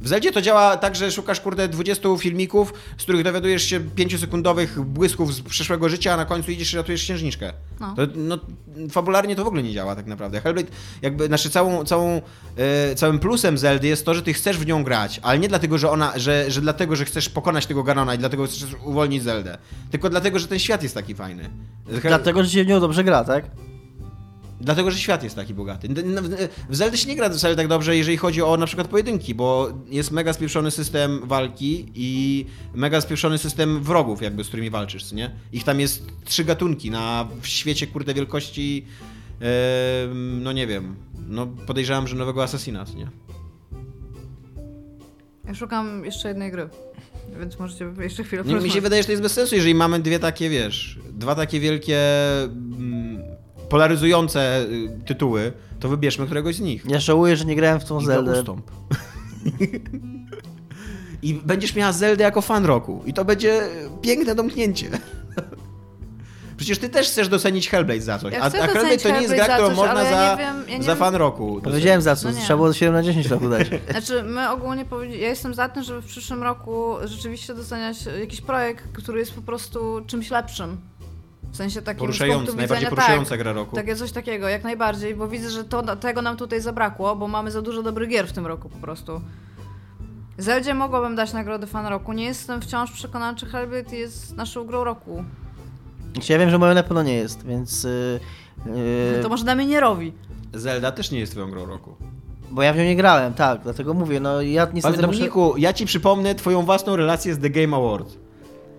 W Zeldzie to działa tak, że szukasz kurde 20 filmików, z których dowiadujesz się 5-sekundowych błysków z przeszłego życia, a na końcu idziesz i ratujesz księżniczkę. No. To, no, fabularnie to w ogóle nie działa tak naprawdę. Hellblade, jakby, znaczy całą, całą, e, całym plusem Zeldy jest to, że ty chcesz w nią grać, ale nie dlatego, że ona, że, że dlatego, że chcesz pokonać tego Ganona i dlatego chcesz uwolnić Zeldę, tylko dlatego, że ten świat jest taki fajny. Hell- Dlatego, że się w nią dobrze gra, tak? Dlatego, że świat jest taki bogaty. W Zelda się nie gra wcale tak dobrze, jeżeli chodzi o na przykład pojedynki, bo jest mega spieprzony system walki i mega spieprzony system wrogów, jakby z którymi walczysz, nie? Ich tam jest trzy gatunki na w świecie kurde wielkości, em, no nie wiem, no podejrzewam, że nowego Assassina, co nie? Ja szukam jeszcze jednej gry, więc możecie jeszcze chwilę nie mi się porozmawiać. wydaje, że to jest bez sensu, jeżeli mamy dwie takie, wiesz, dwa takie wielkie mm, polaryzujące y, tytuły, to wybierzmy któregoś z nich. Ja żałuję, że nie grałem w tą I Zeldę. ustąp. I będziesz miała Zeldę jako fan roku. I to będzie piękne domknięcie. Przecież ty też chcesz docenić Hellblade za coś. Ja a, a Hellblade docenić to nie jest gra, Hellblade którą coś, można ja za, wiem- ja za wiem- fan roku. Powiedziałem za co, No trzeba było 7 na 10 roku dać. [laughs] Znaczy, my ogólnie powiedzieli, ja jestem za tym, żeby w przyszłym roku rzeczywiście doceniać jakiś projekt, który jest po prostu czymś lepszym. W sensie takim punktu najbardziej poruszająca tak, gra roku. Takie coś takiego, jak najbardziej, bo widzę, że to, tego nam tutaj zabrakło, bo mamy za dużo dobrych gier w tym roku po prostu. Zeldzie mogłabym dać nagrodę fan roku. Nie jestem wciąż przekonana, czy Hellblade jest naszą grą roku. Znaczy, Ja wiem, że moją na pewno nie jest, więc... Yy, yy, To może damy Nierowi. Zelda też nie jest twoją grą roku. Bo ja w nią nie grałem, tak, dlatego mówię, no ja Ale niestety muszę... Dominiku, ja ci przypomnę twoją własną relację z The Game Award.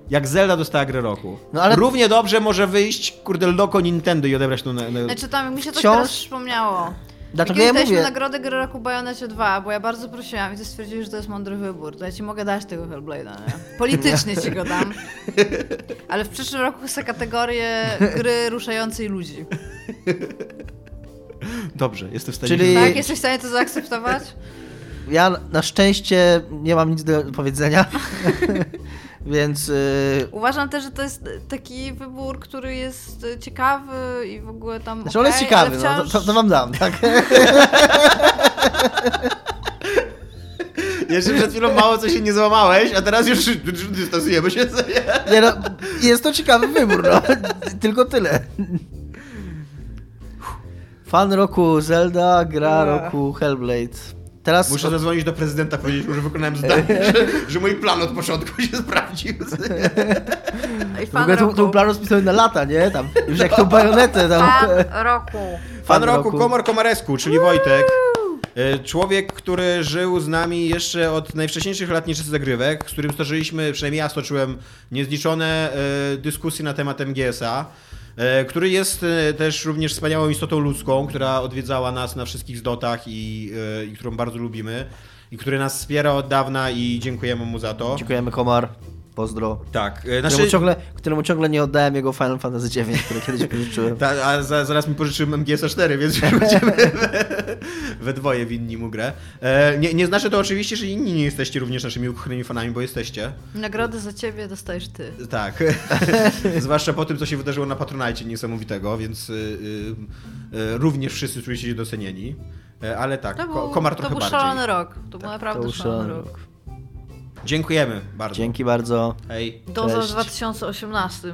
Jak Zelda dostała grę roku. No ale- Równie dobrze może wyjść, kurde, loko Nintendo i odebrać tą... Na, na... Znaczy tam mi się coś Wciąż- teraz przypomniało. Dlatego Jak ja mówię, nagrodę gry roku Bayonecie 2, bo ja bardzo prosiłam i ty stwierdziłeś, że to jest mądry wybór, to ja ci mogę dać tego Hellblade'a, nie? Politycznie ci go dam. [laughs] Ale w przyszłym roku chcę kategorię gry ruszającej ludzi. Dobrze, jestem w stanie... Czyli- Tak? Jesteś w stanie to zaakceptować? ja na szczęście nie mam nic do powiedzenia, [laughs] więc... Yy, Uważam też, że to jest taki wybór, który jest ciekawy i w ogóle tam znaczy on jest ciekawy, no, wciąż... to, to wam dam, tak? [laughs] Jeszcze przed chwilą mało co się nie złamałeś, a teraz już dystansujemy się. [laughs] Nie no, jest to ciekawy wybór, no. Tylko tyle. Fan roku Zelda, gra roku Hellblade. Teraz... Muszę zadzwonić do prezydenta, powiedzieć mu, że wykonałem zdanie, [laughs] że, że mój plan od początku się sprawdził. [laughs] W ogóle to, roku. to plan rozpisany na lata, nie? Tam, już jak tą [laughs] bajonetę tam... Fan roku. Fan roku. Komor Komaresku, czyli Wojtek. E, Człowiek, który żył z nami jeszcze od najwcześniejszych lat nieczysty zagrywek, z którym stoczyliśmy, przynajmniej ja stoczyłem, niezliczone e, dyskusje na temat MGS-a, który jest e, też również wspaniałą istotą ludzką, która odwiedzała nas na wszystkich zdotach i, e, i którą bardzo lubimy i który nas wspiera od dawna i dziękujemy mu za to. Dziękujemy Komar, pozdro. Tak, e, Któremu, znaczy, ciągle, któremu ciągle nie oddałem jego Final Fantasy IX, które kiedyś [laughs] pożyczyłem. Ta, a za, zaraz mi pożyczyłem MGS 4, więc będziemy. [laughs] we dwoje winni mu grę. E, nie, nie znaczy to oczywiście, że inni nie jesteście również naszymi ukochanymi fanami, bo jesteście. Nagrody za ciebie dostajesz ty. Tak. [laughs] Zwłaszcza po tym, co się wydarzyło na Patronite niesamowitego, więc y, y, y, również wszyscy czujecie się docenieni. E, ale tak, To był, komar to trochę był bardziej. szalony rok. To był naprawdę to był szalony szalony rok. Dziękujemy bardzo. Dzięki bardzo. Hej. Do za Cześć. 2018.